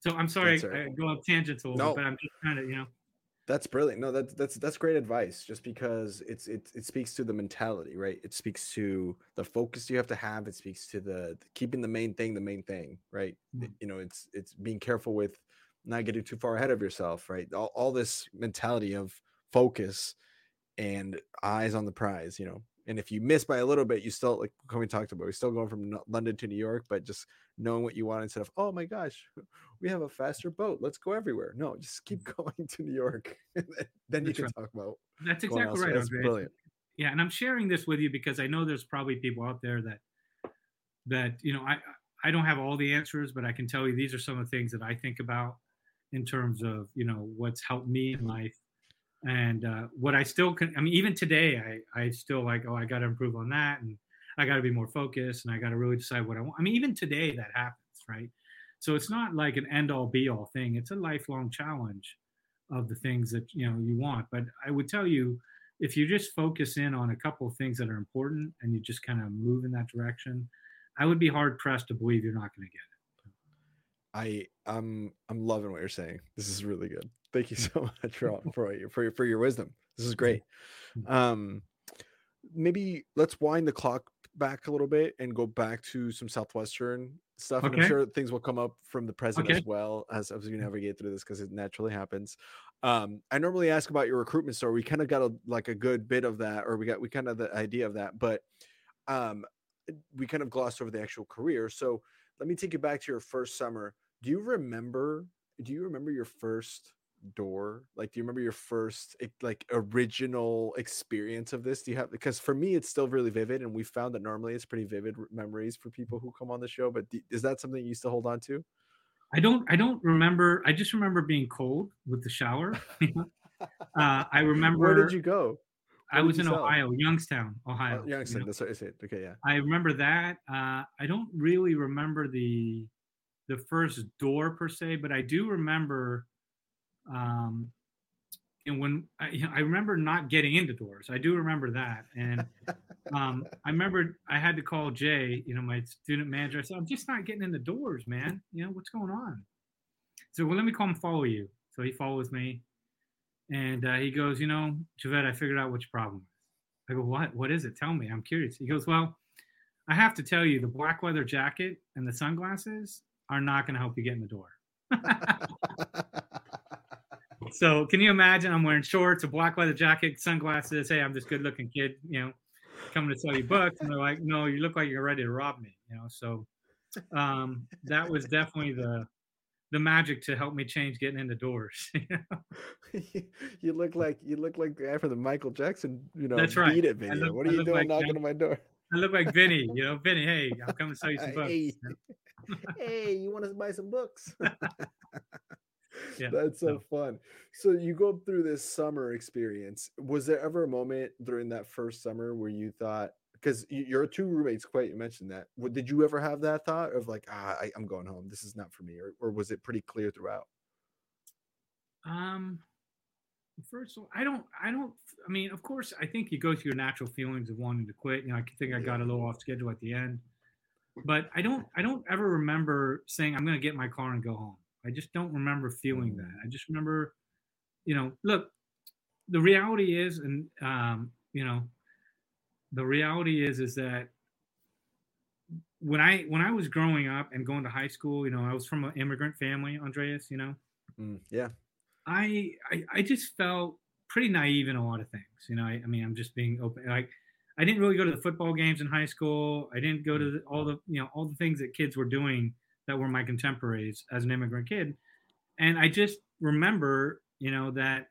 So I'm sorry. I go off tangents a little No. bit, but I'm just trying to, you know, That's brilliant. No, that's that's that's great advice. Just because it's it it speaks to the mentality, right? It speaks to the focus you have to have. It speaks to the, keeping the main thing the main thing, right? Mhm. you know, it's it's being careful with not getting too far ahead of yourself, right? All, all this mentality of focus and eyes on the prize, you know. And if you miss by a little bit, you still like we talked about. We're still going from London to New York, but just knowing what you want instead of oh my gosh, we have a faster boat. Let's go everywhere. No, just keep going to New York. then- you That's can right. talk about that's exactly right, That's Andre. brilliant. Yeah, and I'm sharing this with you because I know there's probably people out there that that you know I I don't have all the answers, but I can tell you these are some of the things that I think about in terms of you know what's helped me in life and uh, what I still can. I mean, even today, I I still like oh I got to improve on that and I got to be more focused and I got to really decide what I want. I mean, even today that happens, right? So it's not like an end all be all thing. It's a lifelong challenge of the things that you know you want. But I would tell you if you just focus in on a couple of things that are important and you just kind of move in that direction, I would be hard pressed to believe you're not going to get it. I I'm I'm loving what you're saying. This is really good. Thank you so much for for your for your for your wisdom. This is great. Um, maybe let's wind the clock back a little bit and go back to some southwestern stuff. And I'm sure things will come up from the present Okay. as well as as we navigate through this because it naturally happens. Um, I normally ask about your recruitment story. We kind of got a like a good bit of that, or we got we kind of the idea of that, but um, we kind of glossed over the actual career. So let me take you back to your first summer. Do you remember? Do you remember your first door? Like, do you remember your first like original experience of this? Do you have? Because for me, it's still really vivid, and we found that normally it's pretty vivid memories for people who come on the show. But do, is that something you still hold on to? I don't. I don't remember. I just remember being cold with the shower. uh, I remember. Where did you go? I was in you sell? Ohio, Youngstown, Oh, Ohio. you Youngstown. know? That's what I said. Okay, yeah. I remember that. Uh, I don't really remember the the first door per se, but I do remember. Um, and when I, you know, I remember not getting into doors, I do remember that, and um, I remember I had to call Jay, you know, my student manager. I said, "I'm just not getting in the doors, man. You know what's going on?" So, well, let me come follow you. So he follows me, and uh, he goes, "You know, Javed, I figured out what your problem is." I go, "What? What is it? Tell me. I'm curious." He goes, "Well." I have to tell you, the black leather jacket and the sunglasses are not going to help you get in the door. so, can you imagine? I'm wearing shorts, a black leather jacket, sunglasses. Hey, I'm this good looking kid, you know, coming to sell you books. And they're like, no, you look like you're ready to rob me, you know. So, um, that was definitely the the magic to help me change getting into doors. you know? you look like you look like the guy from the Michael Jackson, you know, That's right. beat it video. look- what I are you look doing like knocking on my door? I look like Vinny, you know, Vinny. Hey, I'm coming to sell you some books. Hey. hey, you want to buy some books? yeah, that's so, fun. So you go through this summer experience. Was there ever a moment during that first summer where you thought, because your two roommates, quite you mentioned that. Did you ever have that thought of like, ah, I, am going home. This is not for me, or, or was it pretty clear throughout? Um, first of all, I don't, I don't. I mean, of course, I think you go through your natural feelings of wanting to quit. You know, I think I got a little off schedule at the end, but I don't, I don't ever remember saying I'm going to get my car and go home. I just don't remember feeling that. I just remember, you know, look, the reality is, and um, you know, the reality is, is that when I when I was growing up and going to high school, you know, I was from an immigrant family, Andreas. You know, mm, yeah. I, I I just felt pretty naive in a lot of things. You know, I, I mean, I'm just being open. Like, I didn't really go to the football games in high school. I didn't go to the, all the you know all the things that kids were doing that were my contemporaries as an immigrant kid. And I just remember, you know, that,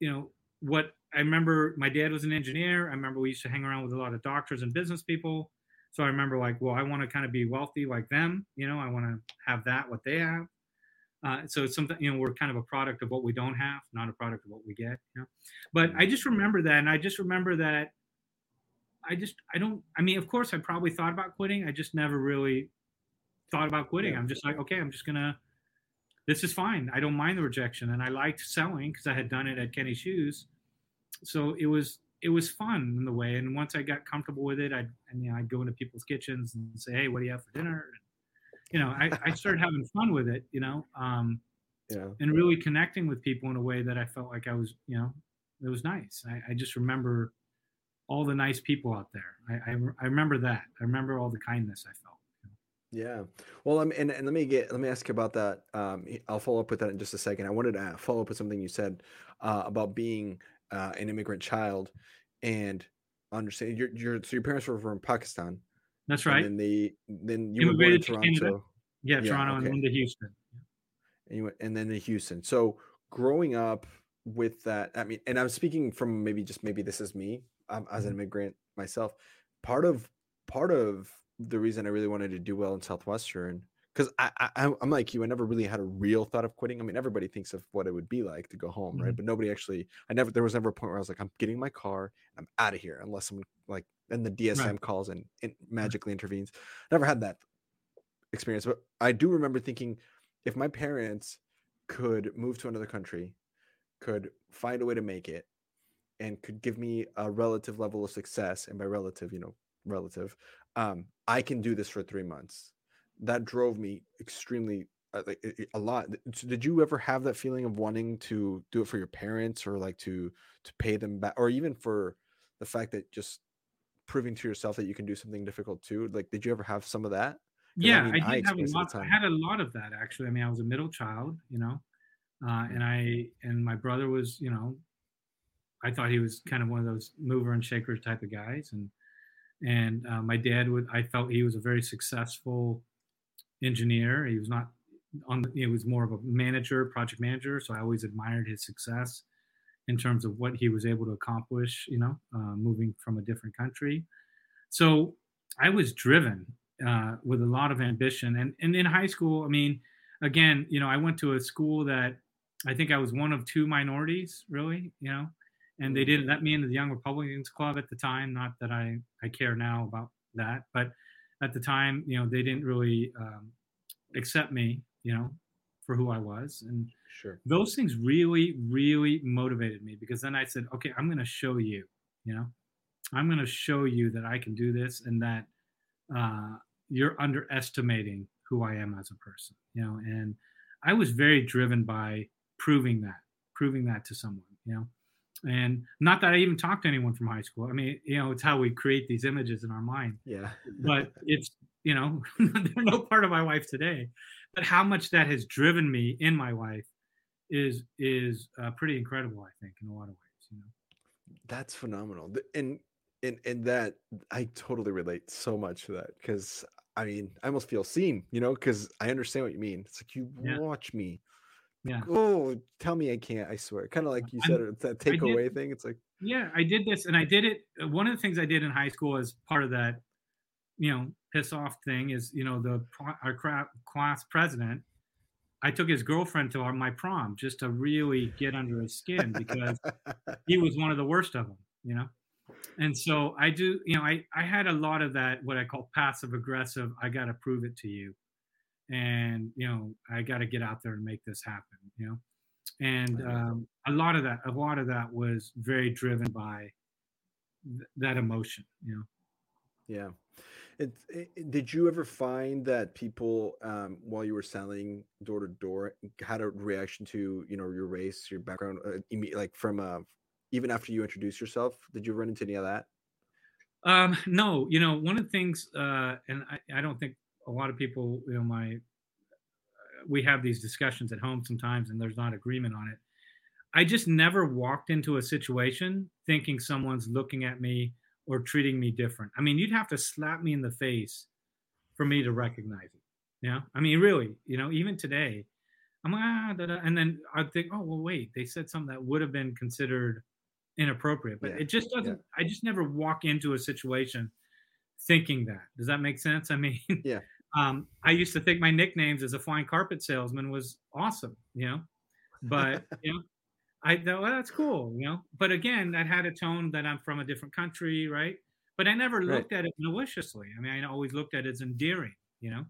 you know, what I remember my dad was an engineer. I remember we used to hang around with a lot of doctors and business people. So I remember like, well, I want to kind of be wealthy like them, you know, I want to have that, what they have. Uh, so it's something, you know, we're kind of a product of what we don't have, not a product of what we get, you know. But I just remember that. And I just remember that I just, I don't, I mean, of course, I probably thought about quitting. I just never really thought about quitting. Yeah. I'm just like, okay, I'm just gonna. This is fine. I don't mind the rejection, and I liked selling because I had done it at Kinney Shoes. So it was it was fun in the way. And once I got comfortable with it, I'd and, you know I'd go into people's kitchens and say, hey, what do you have for dinner? And, you know, I, I started having fun with it. You know, um, yeah, and really connecting with people in a way that I felt like I was, you know, it was nice. I, I just remember all the nice people out there. I, I, I remember that. I remember all the kindness I felt. Yeah. Well, um, and, and let me get let me ask you about that. Um, I'll follow up with that in just a second. I wanted to follow up with something you said uh, about being uh, an immigrant child and understand your your so your parents were from Pakistan. That's right. And they then you immigrated were born in Toronto. Yeah, yeah, Toronto okay. and then to Houston. And you went, and then to Houston. So growing up with that, I mean, and I'm speaking from maybe just maybe this is me um, as an mm-hmm. immigrant myself. Part of part of the reason I really wanted to do well in Southwestern because I, I I'm like you. I never really had a real thought of quitting. I mean, everybody thinks of what it would be like to go home, mm-hmm. right? But nobody actually. I never. There was never a point where I was like, I'm getting my car. I'm out of here unless someone like and the DSM right. calls and, and magically intervenes. Never had that experience, but I do remember thinking, if my parents could move to another country, could find a way to make it, and could give me a relative level of success, and by relative, you know, relative, um, I can do this for three months. That drove me extremely uh, like a lot. Did you ever have that feeling of wanting to do it for your parents or like to to pay them back, or even for the fact that just proving to yourself that you can do something difficult too? Like, did you ever have some of that? Yeah, I, mean, I did I have a lot. I had a lot of that actually. I mean, I was a middle child, you know, uh, mm-hmm. and I and my brother was, you know, I thought he was kind of one of those mover and shaker type of guys, and and uh, my dad would, I felt he was a very successful engineer. He was not on, he was more of a manager, project manager. So I always admired his success in terms of what he was able to accomplish, you know, uh, moving from a different country. So I was driven uh, with a lot of ambition. And, and in high school, I mean, again, you know, I went to a school that I think I was one of two minorities, really, you know, and they didn't let me into the Young Republicans Club at the time. Not that I I care now about that, but at the time, you know, they didn't really um, accept me, you know, for who I was, and sure. those things really really motivated me because then I said, okay, I'm going to show you, you know, I'm going to show you that I can do this and that uh, you're underestimating who I am as a person, you know, and I was very driven by proving that, proving that to someone, you know and not that I even talked to anyone from high school. I mean, you know, it's how we create these images in our mind. Yeah. but it's, you know, they're no part of my life today. But how much that has driven me in my life is is uh, pretty incredible. I think in a lot of ways. You know. That's phenomenal, and and and that I totally relate so much to that because I mean I almost feel seen, you know, because I understand what you mean. It's like you yeah. watch me yeah. Oh, tell me I can't. I swear. Kind of like you said, it's that takeaway thing. It's like, yeah, I did this, and I did it. Uh, one of the things I did in high school as part of that, you know, piss off thing is, you know, the our class president I took his girlfriend to our, my prom just to really get under his skin because he was one of the worst of them, you know. And so I do, you know, I I had a lot of that what I call passive aggressive. I got to prove it to you, and you know, I got to get out there and make this happen, you know. And um, a lot of that, a lot of that was very driven by th- that emotion, you know. Yeah. It, it, did you ever find that people, um, while you were selling door to door, had a reaction to you know your race, your background, uh, like from uh, even after you introduced yourself? Did you run into any of that? Um, no, you know, one of the things, uh, and I, I don't think a lot of people, you know, my we have these discussions at home sometimes, and there's not agreement on it. I just never walked into a situation thinking someone's looking at me or treating me different. I mean, you'd have to slap me in the face for me to recognize it. Yeah. I mean, really, you know, even today, I'm like, ah, da, da, and then I think, oh, well, wait, they said something that would have been considered inappropriate, but yeah. it just doesn't, yeah. I just never walk into a situation thinking that. Does that make sense? I mean, yeah. Um, I used to think my nicknames as a fine carpet salesman was awesome, you know, but you know, I thought, well, that's cool, you know. But again, that had a tone that I'm from a different country, right? But I never looked right. at it maliciously. I mean, I always looked at it as endearing, you know.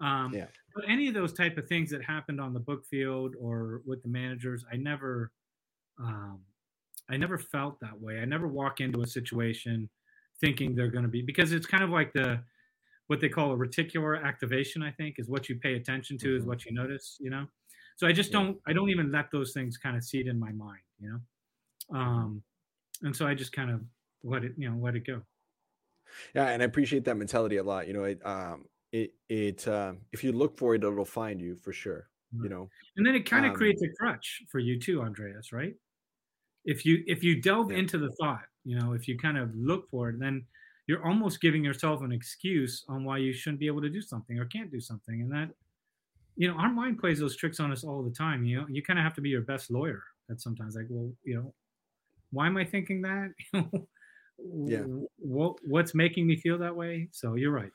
Um, yeah. But any of those type of things that happened on the book field or with the managers, I never, um, I never felt that way. I never walk into a situation thinking they're going to be because it's kind of like the what they call a reticular activation. I think is what you pay attention to, mm-hmm. is what you notice, you know. So I just yeah. don't I don't even let those things kind of seed in my mind, you know. Mm-hmm. Um, and so I just kind of let it, you know, let it go. Yeah, and I appreciate that mentality a lot. You know, it um it it um if you look for it, it'll find you for sure. You know, and then it kind of um, creates a crutch for you too, Andreas, right? If you if you delve yeah. into the thought, you know, if you kind of look for it, then you're almost giving yourself an excuse on why you shouldn't be able to do something or can't do something, and that you know, our mind plays those tricks on us all the time. You know, you kind of have to be your best lawyer. That sometimes, like, well, you know, why am I thinking that? yeah. What what's making me feel that way? So you're right.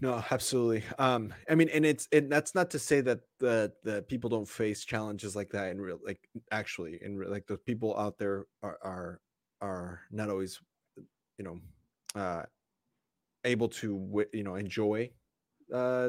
No, absolutely. Um, I mean, and it's and that's not to say that the the people don't face challenges like that in real, like actually, in real, like the people out there are are are not always, you know, uh, able to you know enjoy uh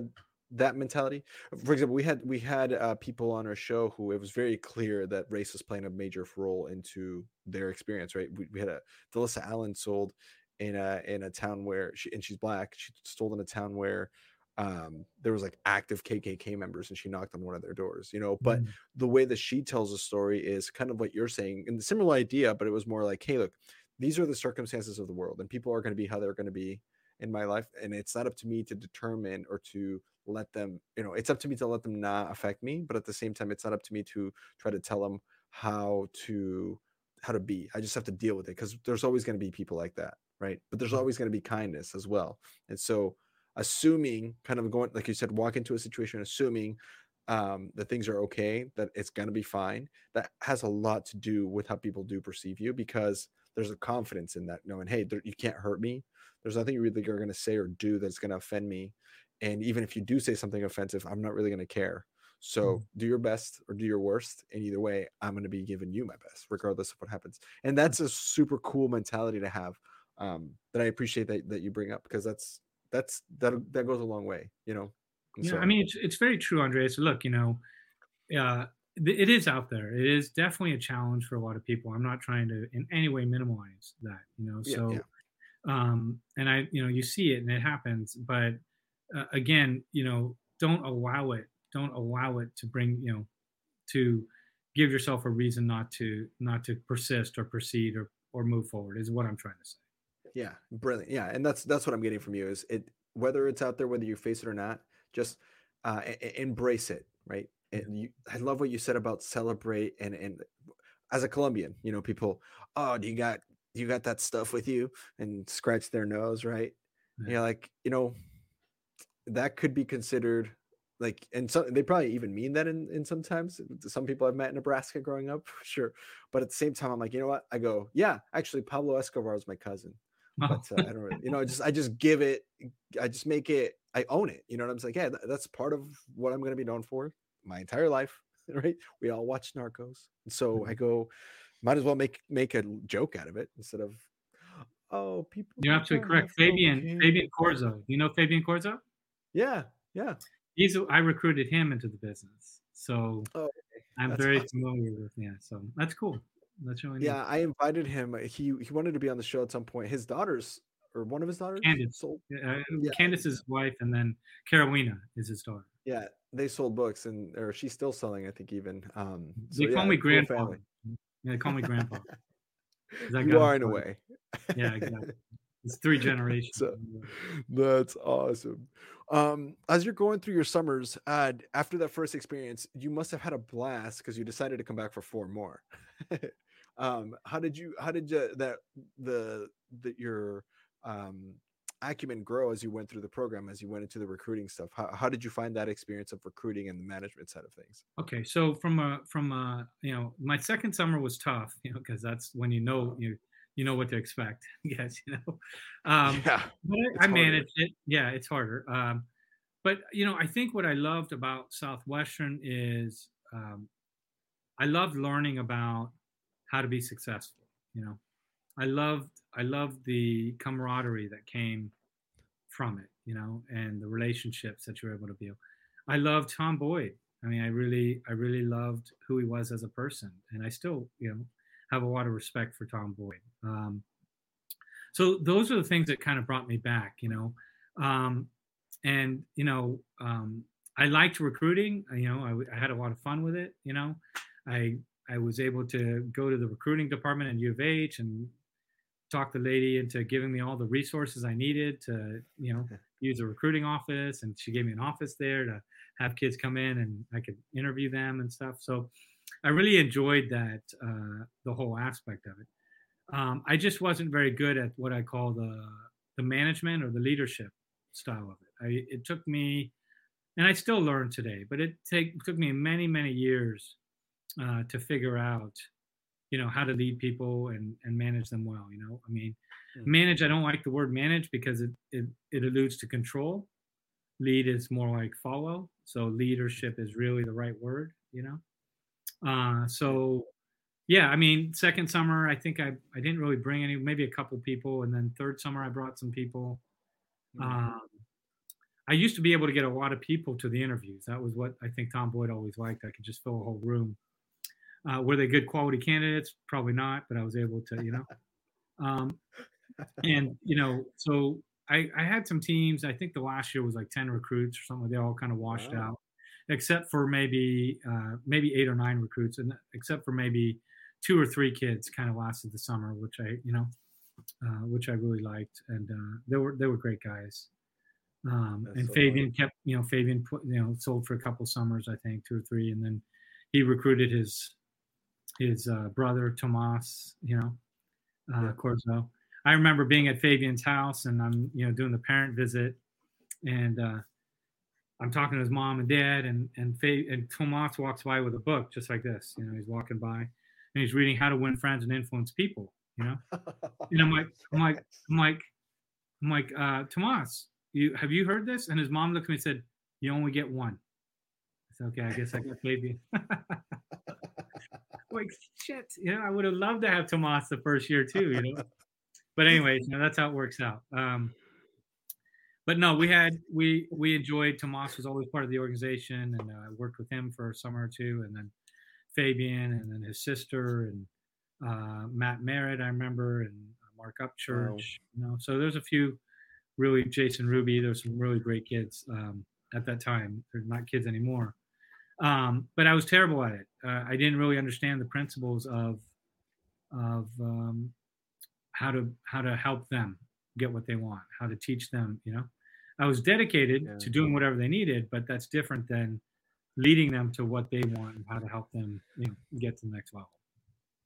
that mentality. For example, we had we had uh, people on our show who it was very clear that race was playing a major role into their experience. Right, we, we had a Delissa Allen sold in a in a town where she and she's black. She sold in a town where um there was like active KKK members and she knocked on one of their doors, you know. But mm. the way that she tells the story is kind of what you're saying, and the similar idea, but it was more like, hey, look, these are the circumstances of the world, and people are going to be how they're going to be in my life, and it's not up to me to determine or to let them you know it's up to me to let them not affect me but at the same time it's not up to me to try to tell them how to how to be i just have to deal with it because there's always going to be people like that right but there's mm-hmm. always going to be kindness as well and so assuming kind of going like you said walk into a situation assuming um, that things are okay that it's going to be fine that has a lot to do with how people do perceive you because there's a confidence in that knowing hey there, you can't hurt me. There's nothing you really are going to say or do that's going to offend me. And even if you do say something offensive i'm not really going to care. So mm. do your best or do your worst and either way i'm going to be giving you my best regardless of what happens. And that's a super cool mentality to have um, that i appreciate that, that you bring up because that's that's that that goes a long way you know? And yeah so, i mean it's, it's very true andreas. Look you know uh, it is out there it is definitely a challenge for a lot of people i'm not trying to in any way minimize that you know so yeah, yeah. um and i you know you see it and it happens but uh, again, you know, don't allow it. Don't allow it to bring you know to give yourself a reason not to not to persist or proceed or or move forward. Is what I'm trying to say. Yeah, brilliant. Yeah, and that's that's what I'm getting from you is it whether it's out there whether you face it or not, just uh, embrace it, right? And you, I love what you said about celebrate and and as a Colombian, you know, people, oh, do you got you got that stuff with you and scratch their nose, right? Yeah. You're like, you know, that could be considered like and so they probably even mean that in, in sometimes some people i've met in nebraska growing up sure but at the same time i'm like you know what i go yeah actually pablo escobar is my cousin but uh, i don't really, you know I just i just give it i just make it I own it. You know what I'm saying? Yeah, that's part of what I'm going to be known for my entire life. Right? We all watch Narcos, so mm-hmm. I go, might as well make make a joke out of it instead of, oh, people. You're absolutely correct, Fabian. Fabian Corzo. You know Fabian Corzo? Yeah, yeah. He's I recruited him into the business, so oh, I'm that's very awesome. familiar with. Yeah, so that's cool. That's really yeah. Neat. I invited him. He he wanted to be on the show at some point. His daughters or one of his daughters. Candace. Sold. Uh, yeah. Candace's wife, and then Carolina is his daughter. Yeah, they sold books, and or she's still selling, I think. Even um, so, they call yeah, me grandpa. Yeah, they call me grandpa. you are in a way. yeah, exactly. It's three generations. So, that's awesome. Um, as you're going through your summers, uh, after that first experience, you must have had a blast because you decided to come back for four more. um, how did you? How did you that the that your um, acumen grow as you went through the program, as you went into the recruiting stuff? How, how did you find that experience of recruiting and the management side of things? Okay, so from a from a you know my second summer was tough, you know, because that's when you know you you know what to expect. yes, you know. Um, yeah, but I, I managed it. Yeah, it's harder. Um, but you know, I think what I loved about Southwestern is um, I loved learning about how to be successful. You know, I loved I loved the camaraderie that came from it, you know, and the relationships that you were able to build. I loved Tom Boyd. I mean, I really I really loved who he was as a person, and I still, you know, have a lot of respect for Tom Boyd. Um, so those are the things that kind of brought me back, you know. Um, and you know, um, I liked recruiting. You know, I, I, had a lot of fun with it. You know, I I was able to go to the recruiting department at U of H and talk the lady into giving me all the resources I needed to, you know, use a recruiting office. And she gave me an office there to have kids come in and I could interview them and stuff. So I really enjoyed that, uh, the whole aspect of it. Um, I just wasn't very good at what I call the, the management or the leadership style of it. I, it took me, and I still learn today, but it take, took me many, many years uh, to figure out you know how to lead people and and manage them well you know? I mean mm-hmm. manage i don't like the word manage because it, it it alludes to control. Lead is more like follow so leadership is really the right word you know? Uh so yeah i mean second summer i think i i didn't really bring any maybe a couple people and then third summer i brought some people. Mm-hmm. um i used to be able to get a lot of people to the interviews. That was what i think tom boyd always liked. I could just fill a whole room uh, were they good quality candidates? Probably not, but I was able to, you know. Um, and you know, so I, I had some teams. I think the last year was like ten recruits or something. They all kind of washed wow. out, except for maybe uh, maybe eight or nine recruits, and except for maybe two or three kids kind of lasted the summer, which I you know, uh, which I really liked, and uh, they were they were great guys. Um, and so Fabian funny. kept you know Fabian put you know sold for a couple summers I think two or three, and then he recruited his his uh, brother Tomas, you know, uh, yeah. Corzo. I remember being at Fabian's house and I'm, you know, doing the parent visit, and uh, I'm talking to his mom and dad, and and Fav- and Tomas walks by with a book just like this. You know, he's walking by and he's reading How to Win Friends and Influence People. You know, and I'm like, I'm like, I'm like, I'm like, uh, Tomas, you have you heard this? And his mom looked at me and said, "You only get one." I said, "Okay, I guess I got Fabian." like shit. You know, I would have loved to have Tomas the first year too. You know, but anyways, you know, that's how it works out. Um, but no, we had we we enjoyed Tomas was always part of the organization, and I uh, worked with him for a summer or two, and then Fabian, and then his sister, and uh, Matt Merritt, I remember, and Mark Upchurch. Wow. You know, so there's a few really Jason Ruby. There's some really great kids um, at that time. They're not kids anymore. Um, but I was terrible at it. Uh, I didn't really understand the principles of of um, how to how to help them get what they want, how to teach them. You know, I was dedicated yeah. to doing whatever they needed, but that's different than leading them to what they want and how to help them you know, get to the next level.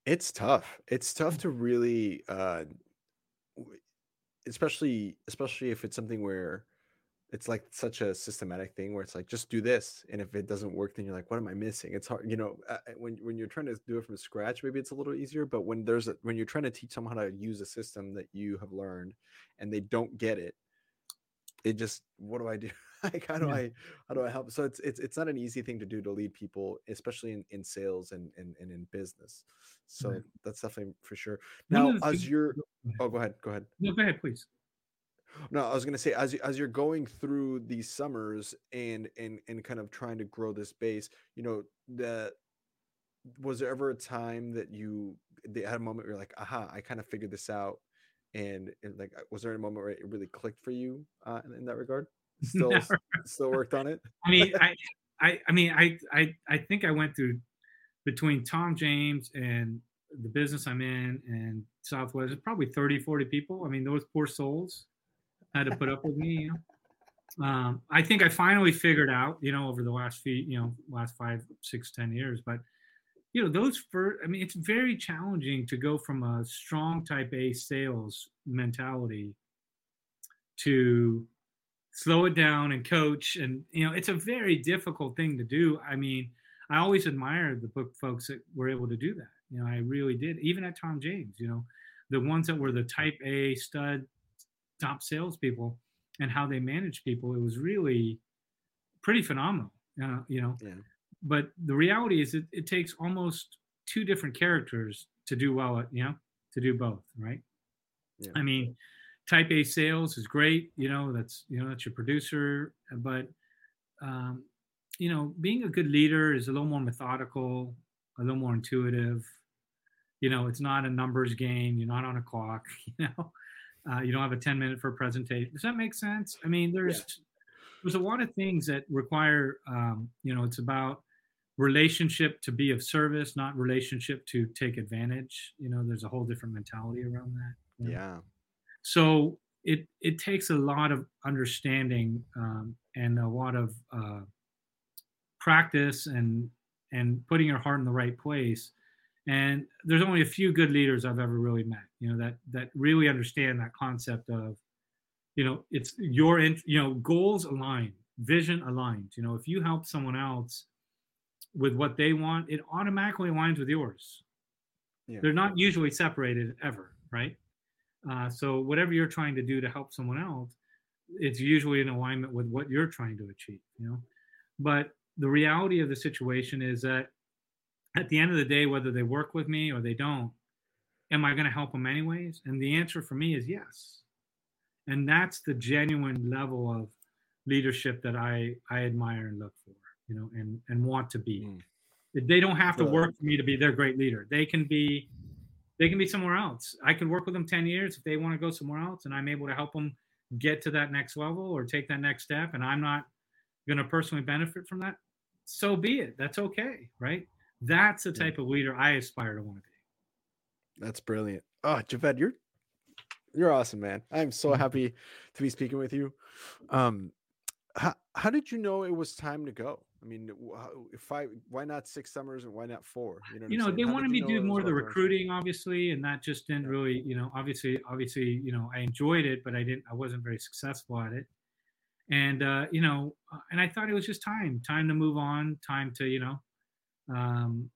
It's tough. It's tough to really, uh, especially especially if it's something where it's like such a systematic thing where it's like just do this and if it doesn't work then you're like what am i missing it's hard you know uh, uh, when when you're trying to do it from scratch maybe it's a little easier but when there's a when you're trying to teach someone how to use a system that you have learned and they don't get it it just what do I do? like how do Yeah. I how do I help? So it's it's it's not an easy thing to do to lead people, especially in, in sales and, and and in business. So Right. that's definitely for sure. Now as things- you're oh go ahead, go ahead. No, go ahead, please. No, I was gonna say as you, as you're going through these summers and and and kind of trying to grow this base, you know, the was there ever a time that you they had a moment where you're like, aha, I kind of figured this out, and, and like, uh, was there a moment where it really clicked for you uh, in, in that regard? Still, still worked on it. I mean, I, I, I mean, I, I, I think I went through between Tom James and the business I'm in and Southwest, probably 30, 40 people. I mean, those poor souls had to put up with me. Um, I think I finally figured out, you know, over the last few, you know, last five, six, ten years. But you know, those first, I mean, it's very challenging to go from a strong Type A sales mentality to slow it down and coach and you know it's a very difficult thing to do i mean i always admired the book folks that were able to do that you know i really did even at tom james you know the ones that were the type a stud top salespeople and how they managed people it was really pretty phenomenal uh, you know Yeah. but the reality is it, it takes almost two different characters to do well at you know to do both right Yeah. i mean type a sales is great you know that's you know that's your producer but um, you know being a good leader is a little more methodical a little more intuitive you know it's not a numbers game you're not on a clock you know uh, you don't have a 10 minute for a presentation. Does that make sense? I mean there's there's a lot of things that require um, you know it's about relationship to be of service not relationship to take advantage. You know there's a whole different mentality around that. You know? Yeah. so it it takes a lot of understanding um, and a lot of uh, practice and and putting your heart in the right place and there's only a few good leaders i've ever really met you know that that really understand that concept of you know it's your in, you know goals aligned vision aligned you know if you help someone else with what they want it automatically aligns with yours. Yeah. they're not usually separated ever right? Uh, so whatever you're trying to do to help someone else it's usually in alignment with what you're trying to achieve you know? But the reality of the situation is that at the end of the day whether they work with me or they don't am i going to help them anyways? And the answer for me is yes. And that's the genuine level of leadership that i i admire and look for you know and and want to be. Mm. they don't have to work for me to be their great leader. They can be they can be somewhere else. I can work with them 10 years if they want to go somewhere else and i'm able to help them get to that next level or take that next step and i'm not going to personally benefit from that so be it. That's okay right that's the Yeah. type of leader i aspire to want to be That's brilliant. Oh, Javed, you're you're awesome, man. I'm so happy to be speaking with you. Um, how how did you know it was time to go? I mean, if I why not six summers and why not four? You know, you know saying? they How wanted me to do more of the recruiting obviously and that just didn't Yeah. really you know obviously obviously you know i enjoyed it but i didn't i wasn't very successful at it and uh you know uh, and i thought it was just time time to move on time to you know um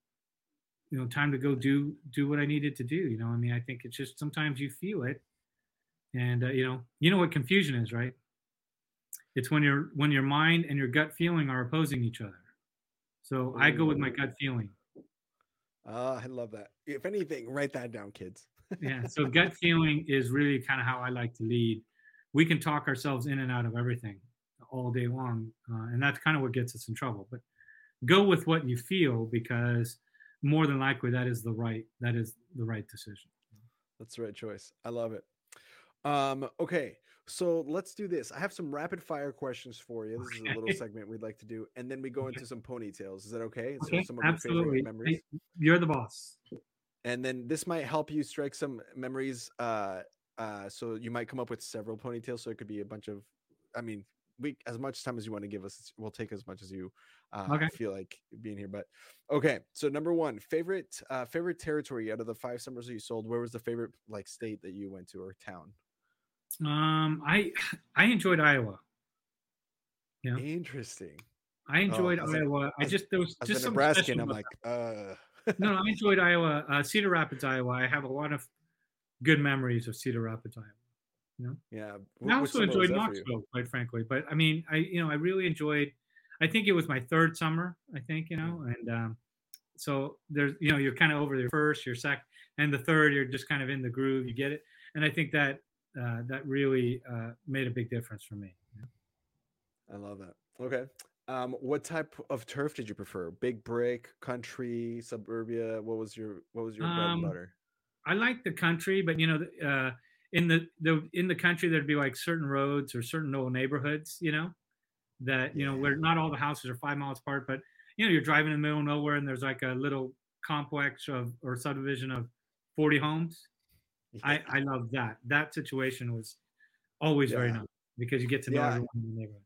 you know time to go do do what i needed to do you know? I mean i think it's just sometimes you feel it and uh, you know you know what confusion is right? It's when your when your mind and your gut feeling are opposing each other. So i go with my gut feeling. Ah, I love that. If anything, write that down, kids. yeah so gut feeling is really kind of how i like to lead. We can talk ourselves in and out of everything all day long uh, and that's kind of what gets us in trouble but go with what you feel because more than likely that is the right that is the right decision That's the right choice. I love it. Um, okay, so let's do this. I have some rapid fire questions for you. This is a little segment we'd like to do, and then we go into some ponytails. Is that okay? So okay some of your favorite memories. You're the boss and then this might help you strike some memories uh uh so you might come up with several ponytails so it could be a bunch of i mean we as much time as you want to give us we'll take as much as you uh Okay. feel like being here but okay so number one favorite uh favorite territory out of the five summers that you sold where was the favorite like state that you went to or town um i i enjoyed iowa Yeah. interesting i enjoyed as a- iowa i just there was as just a something nebraskan i'm like uh no, no, I enjoyed Iowa, uh, Cedar Rapids, Iowa. I have a lot of good memories of Cedar Rapids, Iowa. You know. Yeah. I also enjoyed Knoxville, quite frankly. But I mean, I you know I really enjoyed. I think it was my third summer. I think you know, and um, so there's you know you're kind of over your first, your second, and the third you're just kind of in the groove. You get it, and I think that uh, that really uh, made a big difference for me. I love that. Okay. Um, what type of turf did you prefer? Big brick, country, suburbia? What was your what was your bread and Um, butter? I like the country, but you know, uh, in the, the in the country there'd be like certain roads or certain old neighborhoods, you know, that you know where not all the houses are five miles apart, but you know you're driving in the middle of nowhere and there's like a little complex of or subdivision of 40 homes. I I love that. That situation was always very nice because you get to know Yeah. everyone in the neighborhood.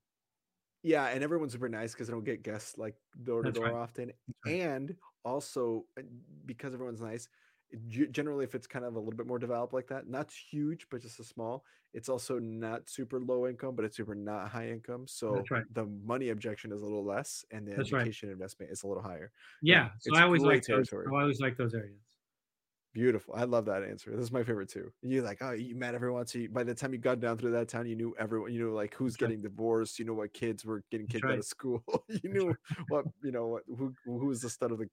Yeah, and everyone's super nice because they don't get guests like door to door often. right. And also uh, because everyone's nice, ge- generally if it's kind of a little bit more developed like that, not huge, but just a small, it's also not super low income, but it's super not high income. So right. the money objection is a little less and the That's right. education investment is a little higher. Yeah, so I always like those. I always like those areas. Beautiful. I love that answer. This is my favorite too. You're like, oh, you met everyone. So you, by the time you got down through that town, you knew everyone. You knew like who's That's right. getting divorced. You know what kids were getting That's kicked out of school. you knew what you know what who who was the stud of the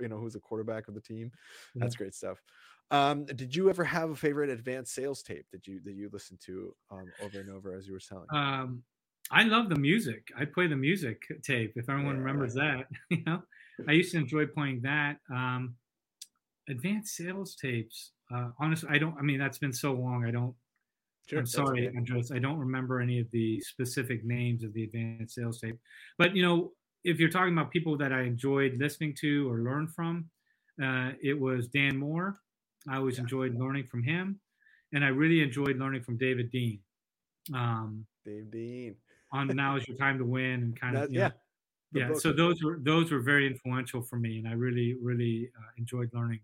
you know who's the quarterback of the team. That's great stuff. Um, did you ever have a favorite advanced sales tape that you that you listened to um, over and over as you were selling? um, I love the music. I play the music tape. If anyone Yeah. remembers that, you know, I used to enjoy playing that. Um, advanced sales tapes. Uh, honestly, I don't. I mean, that's been so long. I don't. I'm sorry, okay. Andres. I don't remember any of the specific names of the advanced sales tape. But you know, if you're talking about people that I enjoyed listening to or learned from, uh, it was Dan Moore. I always Yeah. enjoyed learning from him, and I really enjoyed learning from David Dean. Um, Dave Dean. on now is your time to win and kind of That- know, yeah. the yeah so those were those were very influential for me and i really really uh, enjoyed learning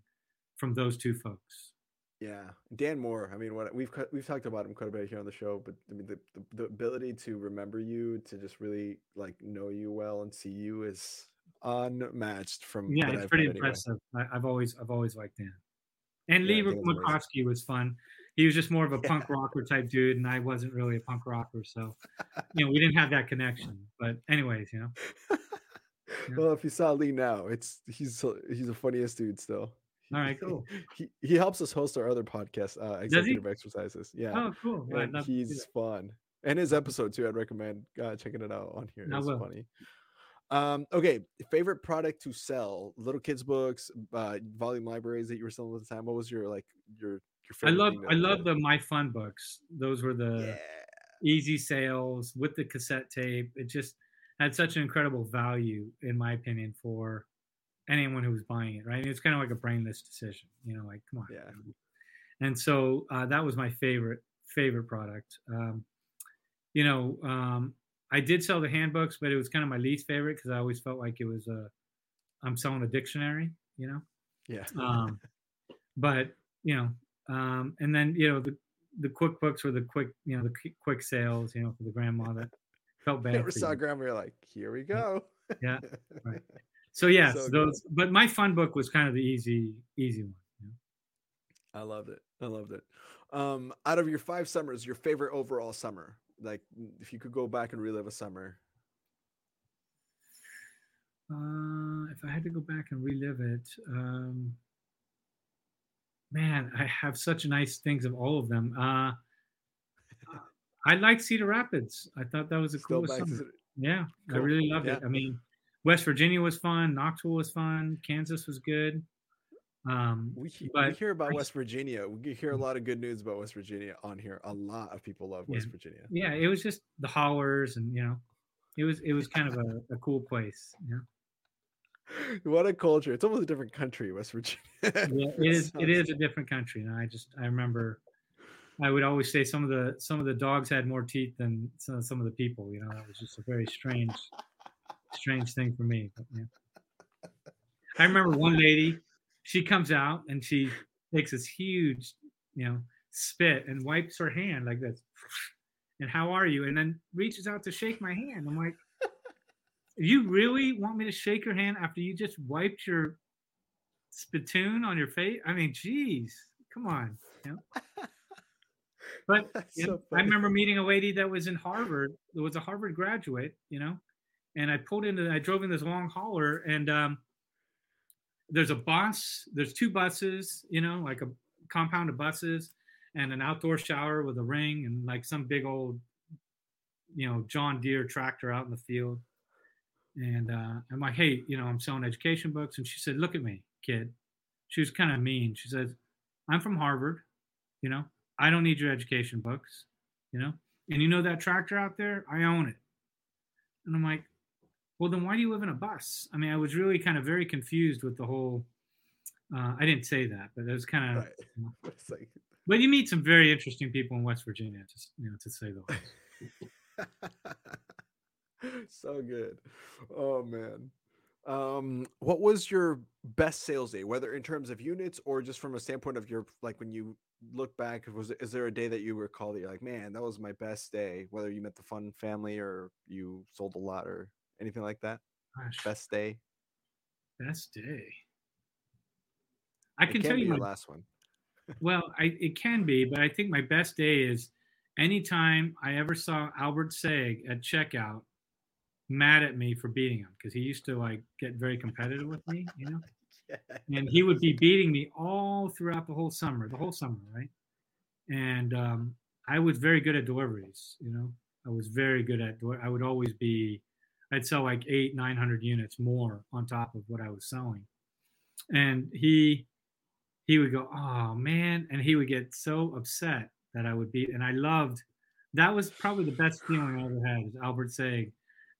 from those two folks Yeah, Dan Moore. I mean, what we've we've talked about him quite a bit here on the show, but I mean, the, the the ability to remember you, to just really like know you well and see you is unmatched from. yeah it's I've pretty met anyway. impressive I, i've always i've always liked dan and Yeah, lee. Murkowski was fun he was just more of a Yeah. punk rocker type dude and i wasn't really a punk rocker so you know we didn't have that connection but anyways you know Yeah. well, if you saw Lee now, it's he's he's the funniest dude still. All right cool He he helps us host our other podcast, uh, executive exercises. Yeah, oh cool Well, and he's fun. And his episode too, I'd recommend uh, checking it out on here. It's funny. Um, okay, favorite product to sell? Little kids books, uh, volume libraries that you were selling at the time. What was your like your your favorite? i love i love the my fun books those were the yeah. easy sales with the cassette tape. It just had such an incredible value, in my opinion, for anyone who was buying it. Right? It's kind of like a brainless decision. You know, like come on. Yeah. And so uh, that was my favorite favorite product. Um, you know, um, I did sell the handbooks, but it was kind of my least favorite because I always felt like it was a I'm selling a dictionary. You know Yeah. um, but you know, um, and then you know the the quick books were the quick you know the quick sales you know for the grandma that felt bad. Never saw you. grandma. You're like, here we go. Yeah, right. So yes, So good. those. But my fun book was kind of the easy easy one. you know. I loved it. I loved it. Um, out of your five summers, your favorite overall summer? Like, if you could go back and relive a summer. Uh, if I had to go back and relive it, um, man, I have such nice things of all of them. Uh, I liked Cedar Rapids. I thought that was a Still coolest back to summer. Cedar- Yeah, I really loved it. I mean, West Virginia was fun, Knoxville was fun, Kansas was good. Um, We, we hear about I- West Virginia. We hear a lot of good news about West Virginia on here. A lot of people love Yeah. West Virginia. yeah, it was just the hollers, and you know, it was it was kind of a, a cool place. You know? What a culture! It's almost a different country, West Virginia. Yeah, it is it is a different country, and I just I remember. I would always say some of the some of the dogs had more teeth than some, some of the people. You know, that was just a very strange, strange thing for me. But, yeah. I remember one lady, she comes out and she takes this huge, you know, spit and wipes her hand like this. And how are you? And then reaches out to shake my hand. I'm like, you really want me to shake your hand after you just wiped your spittoon on your face? I mean, geez, come on. You know? but you know, so I remember meeting a lady that was in Harvard. That was a Harvard graduate, you know, and I pulled into. I drove in this long hauler, and um, there's a bus. There's two buses, you know, like a compound of buses, and an outdoor shower with a ring, and like some big old, you know, John Deere tractor out in the field. And uh, I'm like, hey, you know, I'm selling education books, and she said, look at me, kid. She was kind of mean. She said, I'm from Harvard, you know, I don't need your education books, you know, and you know that tractor out there, I own it. And I'm like, well, then why do you live in a bus? I mean, I was really kind of very confused with the whole. Uh, I didn't say that, but it was kind of. Right. You know, like... But you meet some very interesting people in West Virginia, just you know, to say the least. so good. Oh man. Um, what was your best sales day, whether in terms of units or just from a standpoint of your like when you look back? Was is there a day that you recall that you're like, man, that was my best day? Whether you met the fun family or you sold a lot or Anything like that? Gosh. Best day. Best day. I can, can tell you my last one. well, I, it can be, but I think my best day is anytime I ever saw Albert Sag at checkout mad at me for beating him because he used to like get very competitive with me, you know. And he would be beating me all throughout the whole summer, the whole summer, right? And um, I was very good at deliveries, you know. I was very good at. I would always be I'd sell like eight, 900 units more on top of what I was selling. And he, he would go, oh man. And he would get so upset that I would beat. And I loved, that was probably the best feeling I ever had is Albert saying,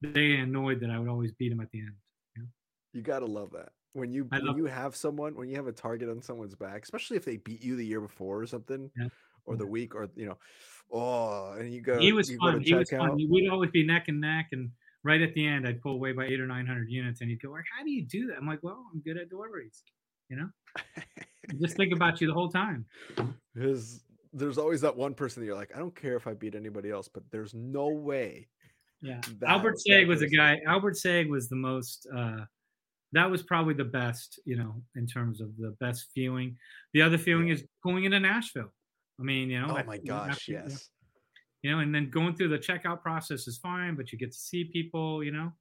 they annoyed that I would always beat him at the end. You, know? you got to love that. When you, when you have someone, when you have a target on someone's back, especially if they beat you the year before or something, yeah. or the week, or, you know, oh, and you go, he was fun. He was fun. We'd always be neck and neck. And, right at the end, I'd pull away by eight or 900 units and he'd go like, how do you do that? I'm like, well, I'm good at deliveries, you know, just think about you the whole time. Because there's always that one person that you're like, I don't care if I beat anybody else, but there's no way. Yeah. Albert Sag was a guy, Albert Sag was the most, uh, that was probably the best, you know, in terms of the best feeling. The other feeling yeah. is going into Nashville. I mean, you know, oh my gosh, yes you know, and then going through the checkout process is fine, but you get to see people, you know,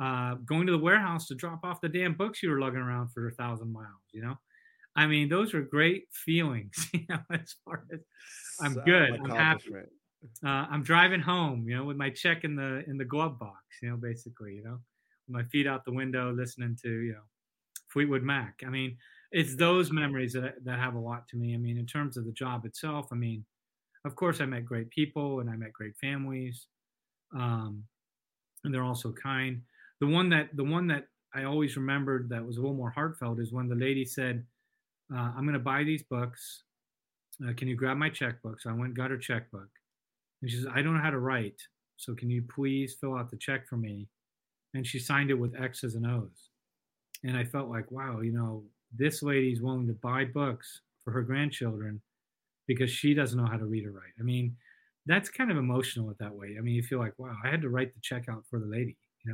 uh, going to the warehouse to drop off the damn books you were lugging around for a thousand miles, you know. I mean, those are great feelings, you know, as far as I'm good, I'm happy. Uh, I'm driving home, you know, with my check in the in the glove box, you know, basically, you know, with my feet out the window, listening to, you know, Fleetwood Mac. I mean, it's those memories that that have a lot to me. I mean, in terms of the job itself, I mean, of course, I met great people and I met great families, um, and they're also kind. The one that the one that I always remembered that was a little more heartfelt is when the lady said, uh, "I'm going to buy these books. Uh, can you grab my checkbook?" So I went got her checkbook, and she says, "I don't know how to write, so can you please fill out the check for me?" And she signed it with X's and O's, and I felt like, wow, you know, this lady's willing to buy books for her grandchildren because she doesn't know how to read or write. I mean, that's kind of emotional at that way. I mean, you feel like, wow, I had to write the check out for the lady, you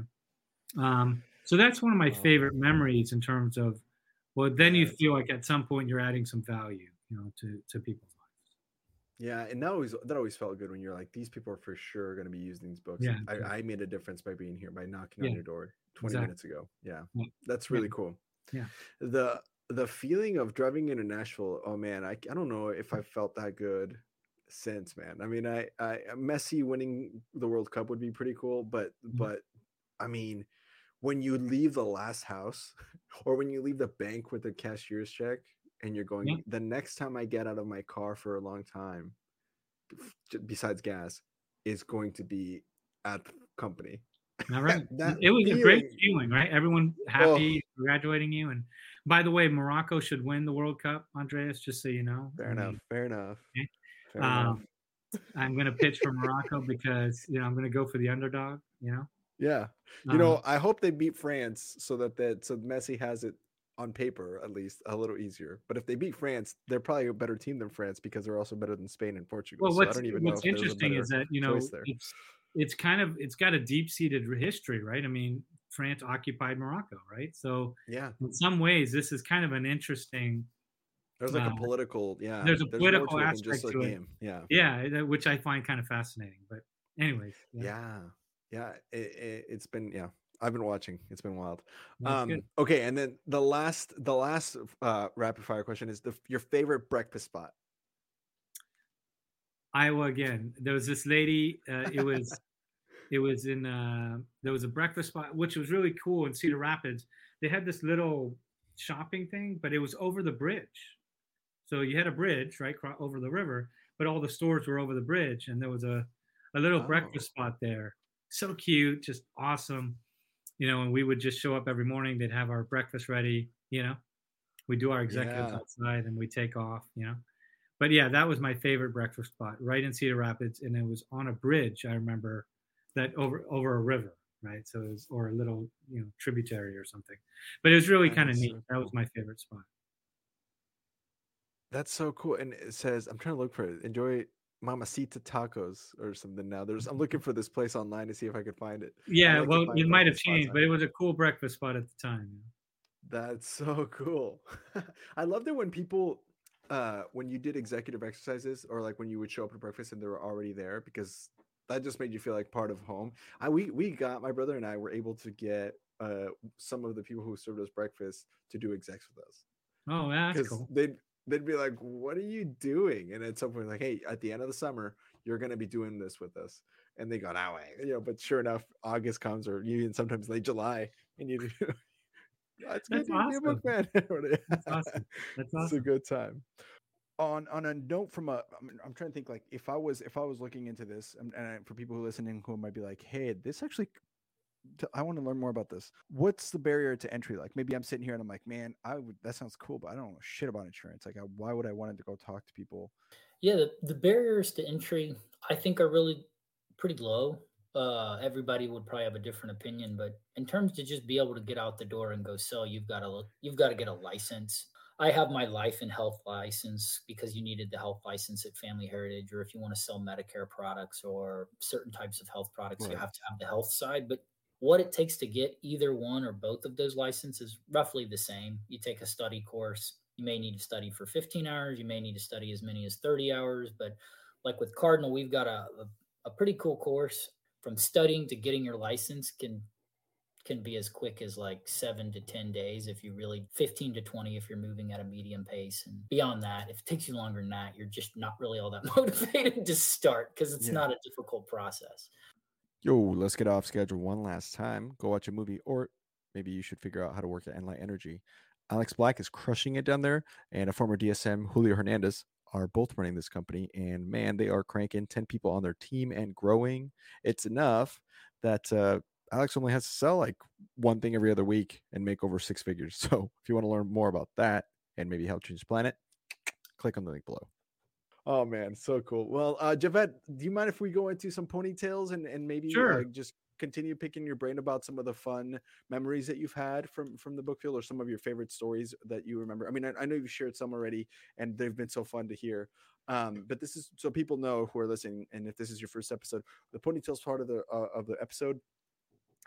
know? Um, so that's one of my favorite memories in terms of, well, then you feel like at some point you're adding some value, you know, to, to people's lives. Yeah. And that always, that always felt good when you're like, these people are for sure going to be using these books. Yeah. I, I, made a difference by being here, by knocking yeah. on your door 20 exactly. minutes ago. Yeah. yeah. That's really cool. Yeah. The, the feeling of driving into Nashville, oh man, I, I don't know if I felt that good since, man. I mean, I, I Messi winning the World Cup would be pretty cool, but mm-hmm. but I mean, when you leave the last house or when you leave the bank with the cashier's check and you're going, yeah. the next time I get out of my car for a long time, besides gas, is going to be at the company. All right. it was feeling, a great feeling, right? Everyone happy, oh. congratulating you. And by the way, Morocco should win the World Cup, Andreas, just so you know. Fair I enough. Fair enough. Okay? Fair um, enough. I'm going to pitch for Morocco because, you know, I'm going to go for the underdog, you know? Yeah. You um, know, I hope they beat France so that that so Messi has it on paper at least a little easier. But if they beat France, they're probably a better team than France because they're also better than Spain and Portugal. Well, what's, so what's interesting is that you know it's it's kind of it's got a deep seated history, right? I mean, France occupied Morocco, right? So yeah, in some ways, this is kind of an interesting There's like a political, yeah. There's a political to it aspect just a to it. Yeah. Yeah, which I find kind of fascinating. But anyways, Yeah. Yeah. It, it, has been, yeah. I've been watching. It's been wild. Um, okay, and then the last, the last uh, rapid fire question is the your favorite breakfast spot. Iowa again. There was this lady. Uh, it was, it was in. Uh, there was a breakfast spot, which was really cool in Cedar Rapids. They had this little shopping thing, but it was over the bridge. So you had a bridge right cro- over the river, but all the stores were over the bridge, and there was a, a little Oh. breakfast spot there. So cute, just awesome. You know, and we would just show up every morning. They'd have our breakfast ready. You know, we do our executives Yeah. outside, and we take off. You know, but yeah, that was my favorite breakfast spot, right in Cedar Rapids, and it was on a bridge. I remember that over over a river, right? So it was or a little you know tributary or something. But it was really kind of neat. so That was my favorite spot. That's so cool. And it says, I'm trying to look for it. Enjoy Mamacita Tacos or something now. There's I'm looking for this place online to see if I could find it. Yeah, like well, it might have changed, but it was a cool breakfast spot at the time. That's so cool. I loved it when people uh when you did executive exercises or like when you would show up to breakfast and they were already there because that just made you feel like part of home. I we we got my brother and I were able to get uh some of the people who served us breakfast to do execs with us. Oh, yeah, that's because cool. they'd they'd be like, "What are you doing?" And at some point, like, "Hey, at the end of the summer, you're gonna be doing this with us." And they go, "No way," you know. But sure enough, August comes, or even sometimes late July, and you. That's good, That's you're a man. That's awesome. That's It's a good time. On on a note from a, I'm, I'm trying to think like if I was if I was looking into this, and, and for people who listening who might be like, "Hey, this actually." I want to learn more about this. What's the barrier to entry like? Maybe I'm sitting here and I'm like, man, I would that sounds cool, but I don't know shit about insurance. Like, I, why would I want to go talk to people? Yeah, the, the barriers to entry, I think, are really pretty low. Uh, everybody would probably have a different opinion, but in terms to just be able to get out the door and go sell, you've got to look, you've got to get a license. I have my life and health license because you needed the health license at Family Heritage, or if you want to sell Medicare products or certain types of health products, you have to have the health side. But what it takes to get either one or both of those licenses is roughly the same. You take a study course. You may need to study for 15 hours. You may need to study as many as 30 hours. But like with Cardinal, we've got a, a, a pretty cool course from studying to getting your license can can be as quick as like seven to 10 days if you really 15 to 20 if you're moving at a medium pace. And beyond that, if it takes you longer than that, you're just not really all that motivated to start because it's Yeah. not a difficult process. Yo, let's get off schedule one last time. Go watch a movie, or maybe you should figure out how to work at Enlight Energy. Alex Black is crushing it down there, and a former DSM, Julio Hernandez, are both running this company. And man, they are cranking 10 people on their team and growing. It's enough that uh, Alex only has to sell like one thing every other week and make over six figures. So if you want to learn more about that and maybe help change the planet, click on the link below. Oh man, so cool. Well, uh Javed, do you mind if we go into some ponytails and and maybe Sure. uh, just continue picking your brain about some of the fun memories that you've had from from the book field or some of your favorite stories that you remember? I mean, I, I know you've shared some already, and they've been so fun to hear. Um, but this is so people know who are listening, and if this is your first episode, the ponytails part of the uh, of the episode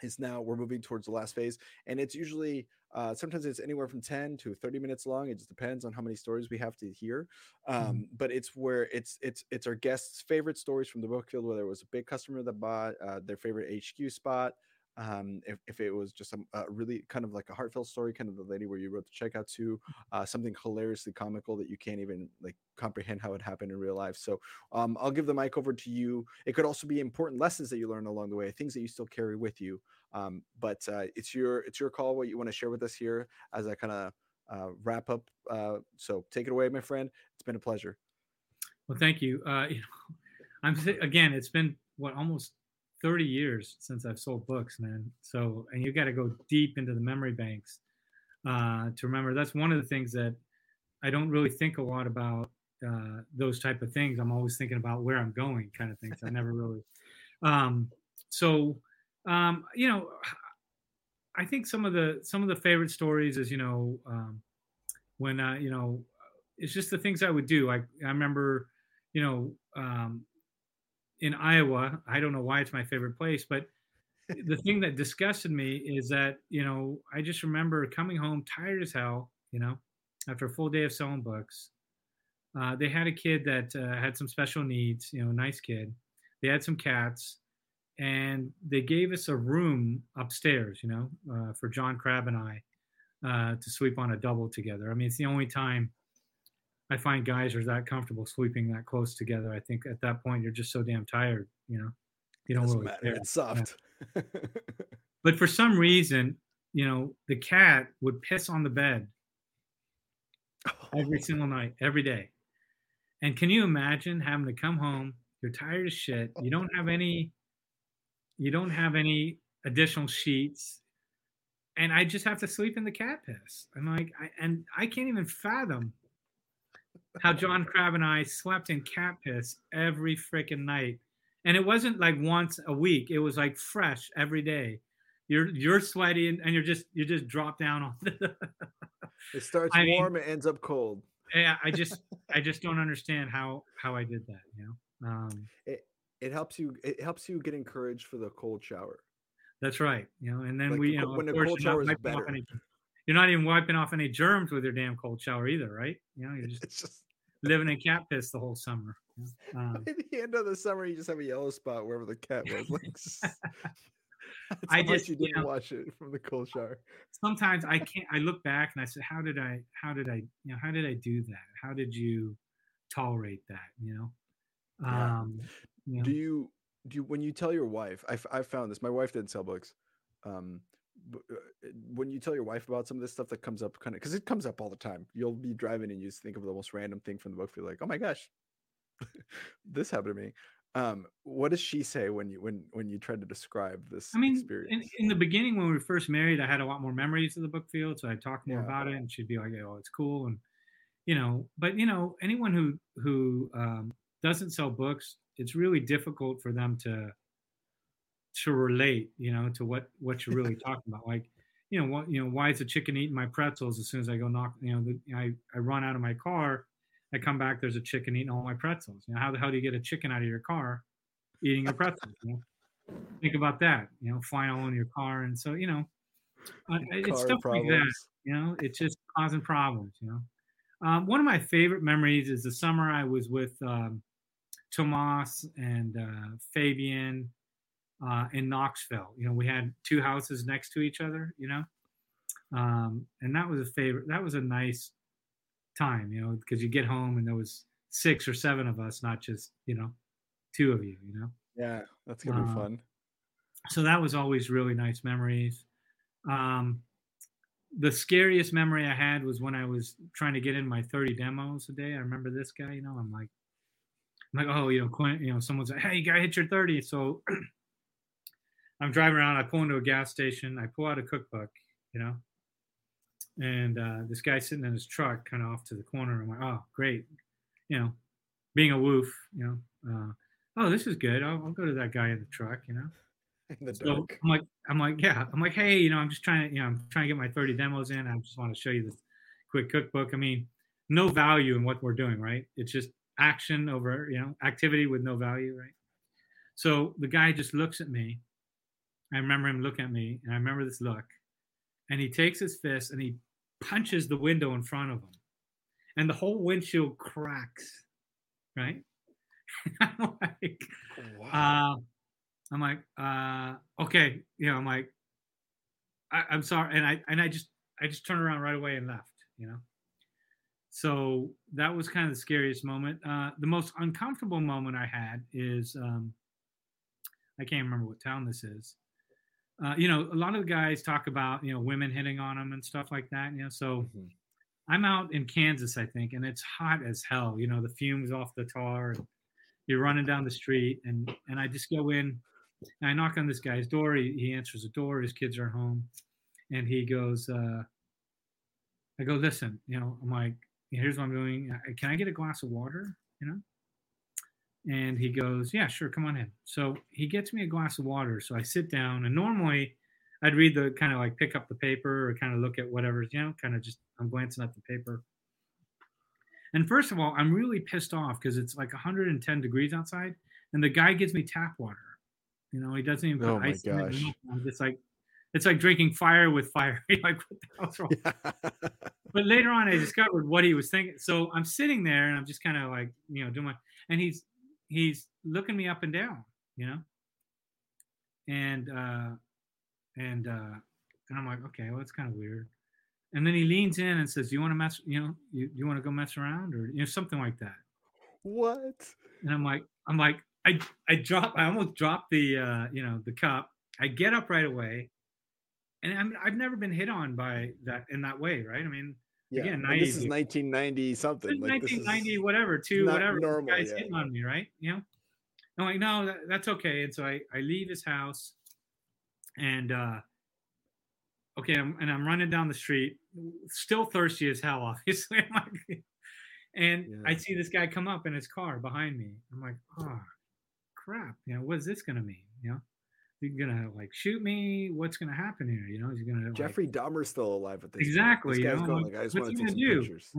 is now we're moving towards the last phase and it's usually uh, sometimes it's anywhere from 10 to 30 minutes long it just depends on how many stories we have to hear um, but it's where it's it's it's our guests favorite stories from the book field whether it was a big customer that bought uh, their favorite hq spot um, if, if it was just a, a really kind of like a heartfelt story kind of the lady where you wrote the checkout to uh, something hilariously comical that you can't even like comprehend how it happened in real life so um, i'll give the mic over to you it could also be important lessons that you learned along the way things that you still carry with you um, but uh, it's your it's your call what you want to share with us here as I kind of uh, wrap up. Uh, so take it away, my friend. It's been a pleasure. Well, thank you. Uh, you know, I'm again. It's been what almost 30 years since I've sold books, man. So, and you got to go deep into the memory banks uh, to remember. That's one of the things that I don't really think a lot about. Uh, those type of things. I'm always thinking about where I'm going, kind of things. I never really. Um, so, um, you know, I think some of the some of the favorite stories is you know um, when uh, you know it's just the things I would do. I I remember you know um, in Iowa. I don't know why it's my favorite place, but the thing that disgusted me is that you know I just remember coming home tired as hell. You know, after a full day of selling books. Uh, they had a kid that uh, had some special needs, you know, nice kid. They had some cats, and they gave us a room upstairs, you know, uh, for John Crab and I uh, to sleep on a double together. I mean, it's the only time I find guys are that comfortable sleeping that close together. I think at that point you're just so damn tired, you know, you don't really matter. care. It's soft. Yeah. But for some reason, you know, the cat would piss on the bed every single night, every day. And can you imagine having to come home? You're tired as shit. You don't have any. You don't have any additional sheets, and I just have to sleep in the cat piss. I'm like, I, and I can't even fathom how John Crab and I slept in cat piss every freaking night. And it wasn't like once a week. It was like fresh every day. You're you're sweaty and, and you're just you just drop down on the it starts I mean- warm, it ends up cold. yeah, I just I just don't understand how how I did that, you know. Um It helps you. It helps you get encouraged for the cold shower. that's right. You know, and then Like we you know when the cold you're not shower is better. any- you're not even wiping off any germs with your damn cold shower either, right? You know, you're just It's just living in cat piss the whole summer. you. Um, by the end of the summer, you just have a yellow spot wherever the cat was. Like, I just- you you didn't know- wash it from the cold shower. sometimes I can't. I look back and I said, "How did I? How did I? You know, how did I do that? How did you tolerate that? You know, Yeah. um, you know, Do you do you, when you tell your wife? I I found this. My wife didn't sell books. Um, when you tell your wife about some of this stuff that comes up, kind of because it comes up all the time. You'll be driving and you just think of the most random thing from the book. Feel like, oh my gosh, this happened to me. Um, what does she say when you when when you try to describe this I mean, in, in the beginning when we were first married, I had a lot more memories of the book field, so I talked more Yeah. about it, and she'd be like, "Oh, it's cool," and you know. But you know, anyone who who um, doesn't sell books, it's really difficult for them to to relate, you know, to what what you're really talking about. Like, you know, what you know, why is a chicken eating my pretzels as soon as I go knock? You know, the, I I run out of my car, I come back, there's a chicken eating all my pretzels. You know, how the hell do you get a chicken out of your car eating your pretzels? You know? think about that you know flying all in your car and so you know uh, it's stuff like that you know it's just causing problems you know um, one of my favorite memories is the summer i was with um, tomas and uh, fabian uh, in knoxville you know we had two houses next to each other you know um, and that was a favorite that was a nice time you know because you get home and there was six or seven of us not just you know two of you you know Yeah, that's gonna be Uh, fun. so that was always really nice memories. Um, the scariest memory I had was when I was trying to get in my 30 demos a day. I remember this guy, you know, I'm like, I'm like, oh, you know, Clint, you know, someone's like, hey, you gotta hit your 30. So I'm driving around, I pull into a gas station, I pull out a cookbook, you know, and uh, this guy's sitting in his truck kind of off to the corner. I'm like, oh, great, you know, being a woof, you know, uh, oh, this is good. I'll, I'll go to that guy in the truck, you know. In the So dark. I'm like, I'm like, yeah, I'm like, hey, you know, I'm just trying to, you know, I'm trying to get my 30 demos in. I just want to show you this quick cookbook. I mean, no value in what we're doing, right? It's just action over, you know, activity with no value, right? So the guy just looks at me. I remember him looking at me, and I remember this look. And he takes his fist and he punches the window in front of him, and the whole windshield cracks, right? I'm like, Wow. uh, I'm like, uh, okay, you know, I'm like, I, I'm sorry, and I and I just I just turned around right away and left, you know. So that was kind of the scariest moment. Uh, the most uncomfortable moment I had is um, I can't remember what town this is. Uh, you know, a lot of the guys talk about you know women hitting on them and stuff like that. You know, so Mhm. I'm out in Kansas, I think, and it's hot as hell. You know, the fumes off the tar. And you're running down the street, and and I just go in. And I knock on this guy's door. He, he answers the door. His kids are home, and he goes. Uh, I go, listen. You know, I'm like, here's what I'm doing. Uh, Can I get a glass of water? You know. And he goes, yeah, sure, come on in. So he gets me a glass of water. So I sit down, and normally I'd read the kind of like pick up the paper or kind of look at whatever, you know, kind of just I'm glancing at the paper. And first of all, I'm really pissed off because it's like 110 degrees outside, and the guy gives me tap water. You know, he doesn't even put Oh my ice in it. gosh. I'm like, it's like drinking fire with fire. Like, what the hell's wrong? Yeah. but later on, I discovered what he was thinking. So I'm sitting there and I'm just kind of like, you know, doing my, and he's he's looking me up and down, you know, and uh, and uh, and I'm like, okay, well, that's kind of weird. And then he leans in and says, "You want to mess? You know, you, you want to go mess around, or you know, something like that." What? And I'm like, I'm like, I I drop, I almost drop the uh, you know the cup. I get up right away, and I'm, I've never been hit on by that in that way, right? I mean, Yeah, Again, this is 1990 something. Like, this is 1990, whatever, two, whatever. normal, This guy's yeah. hitting on me, right? You know, I'm like, no, that, that's okay. And so I, I leave his house, and uh, okay, I'm, and I'm running down the street, still thirsty as hell, obviously. Like, and I see this guy come up in his car behind me. I'm like, oh, crap. You know, what is this gonna mean? You know, he's gonna like shoot me. What's gonna happen here? You know, he's gonna like, Jeffrey Dahmer's still alive at this. Exactly, This you know, going like, like, I just want to take do? pictures.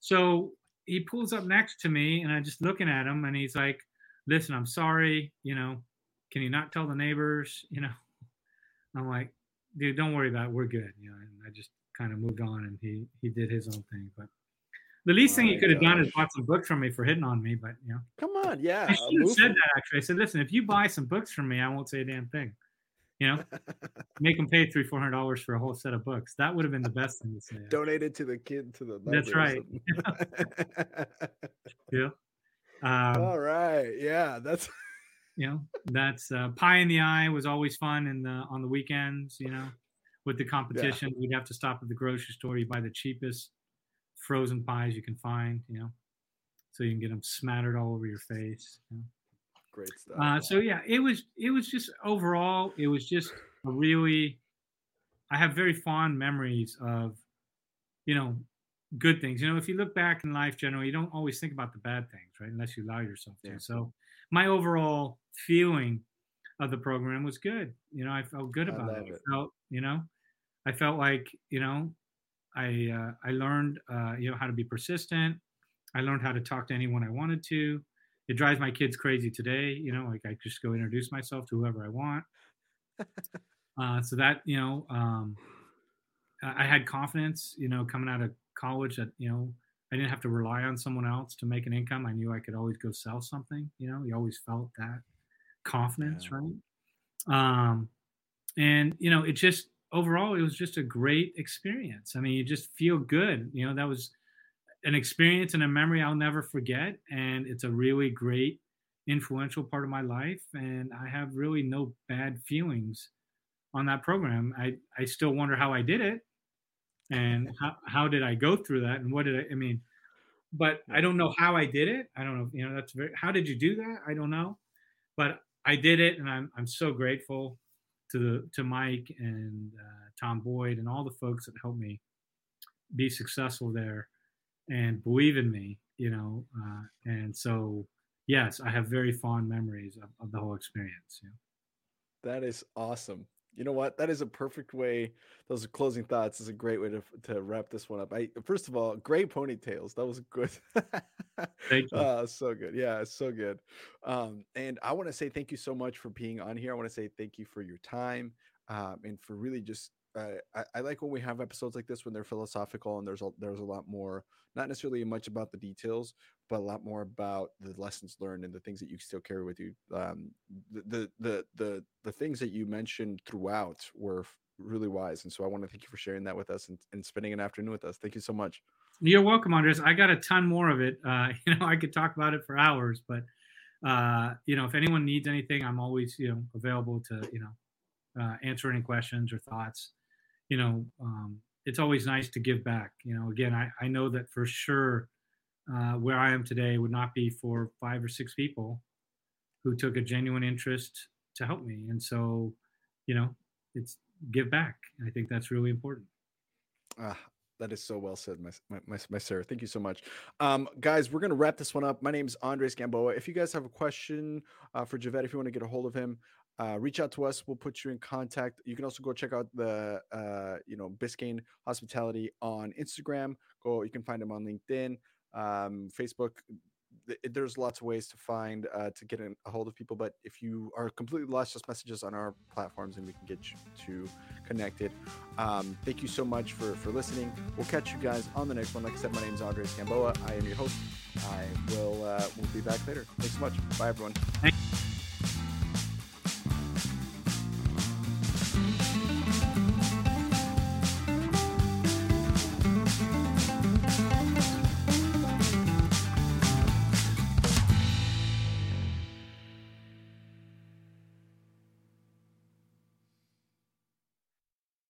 So he pulls up next to me, and I'm just looking at him, and he's like, "Listen, I'm sorry. You know, can you not tell the neighbors? You know." I'm like, "Dude, don't worry about it. We're good." You know, and I just kind of moved on, and he he did his own thing. But the least thing you could have done is bought some books from me for hitting on me. But you know, Come on, yeah. I should have said that actually. I said, "Listen, if you buy some books from me, I won't say a damn thing." You know, make them pay three, four hundred dollars for a whole set of books. That would have been the best thing to say. Donated to the kid to the. That's right. Yeah. Um, All right, yeah, that's you know that's uh, pie in the eye was always fun in the on the weekends you know with the competition we'd have to stop at the grocery store you buy the cheapest frozen pies you can find you know so you can get them smattered all over your face you know? great stuff. uh, so yeah it was it was just overall it was just a really i have very fond memories of you know good things you know if you look back in life generally you don't always think about the bad things right unless you allow yourself to Yeah. so my overall feeling of the program was good you know i felt good I about love it. it. I felt you know i felt like you know i uh, i learned uh, you know how to be persistent. I learned how to talk to anyone i wanted to. It drives my kids crazy today you know like i just go introduce myself to whoever i want. Uh, so that you know um, I had confidence you know coming out of college that you know i didn't have to rely on someone else to make an income. I knew i could always go sell something you know you always felt that confidence Yeah. right? Um, and you know it just overall it was just a great experience. I mean you just feel good you know that was an experience and a memory i'll never forget and it's a really great influential part of my life and i have really no bad feelings on that program. I i still wonder how i did it and how, how did i go through that and what did i i mean but i don't know how i did it. I don't know you know that's very how did you do that? I don't know but i did it and i'm i'm so grateful to the to mike and uh, tom boyd and all the folks that helped me be successful there and believe in me you know uh, and so yes i have very fond memories of, of the whole experience? That is awesome. You know what? That is a perfect way. Those are closing thoughts. Is a great way to to wrap this one up. I first of all, great ponytails. That was good. Thank you. Uh, so good. Yeah, it's so good. Um, and I want to say thank you so much for being on here. I want to say thank you for your time um, and for really just. Uh, I, I like when we have episodes like this when they're philosophical and there's a, there's a lot more, not necessarily much about the details, but a lot more about the lessons learned and the things that you still carry with you. Um, the, the the the things that you mentioned throughout were really wise, and so I want to thank you for sharing that with us and, and spending an afternoon with us. Thank you so much. You're welcome, Andres. I got a ton more of it. Uh, you know, I could talk about it for hours, but uh, you know, if anyone needs anything, I'm always you know available to you know uh, answer any questions or thoughts. You know, um, it's always nice to give back. You know, again, I, I know that for sure uh, where I am today would not be for five or six people who took a genuine interest to help me, and so you know, it's give back. I think that's really important. Ah, that is so well said, my, my, my, sir. Thank you so much. Um, guys, we're going to wrap this one up. My name is Andres Gamboa. If you guys have a question uh, for Javed, if you want to get a hold of him, uh, reach out to us. We'll put you in contact. You can also go check out the, uh, you know, Biscayne Hospitality on Instagram. Go, you can find him on LinkedIn, um, Facebook. th- there's lots of ways to find uh, to get in, a hold of people. But if you are completely lost, just messages on our platforms, and we can get you to connected. Um, thank you so much for for listening. We'll catch you guys on the next one. Like I said, my name is Andres Gamboa. I am your host. I will uh, we'll be back later. Thanks so much. Bye everyone.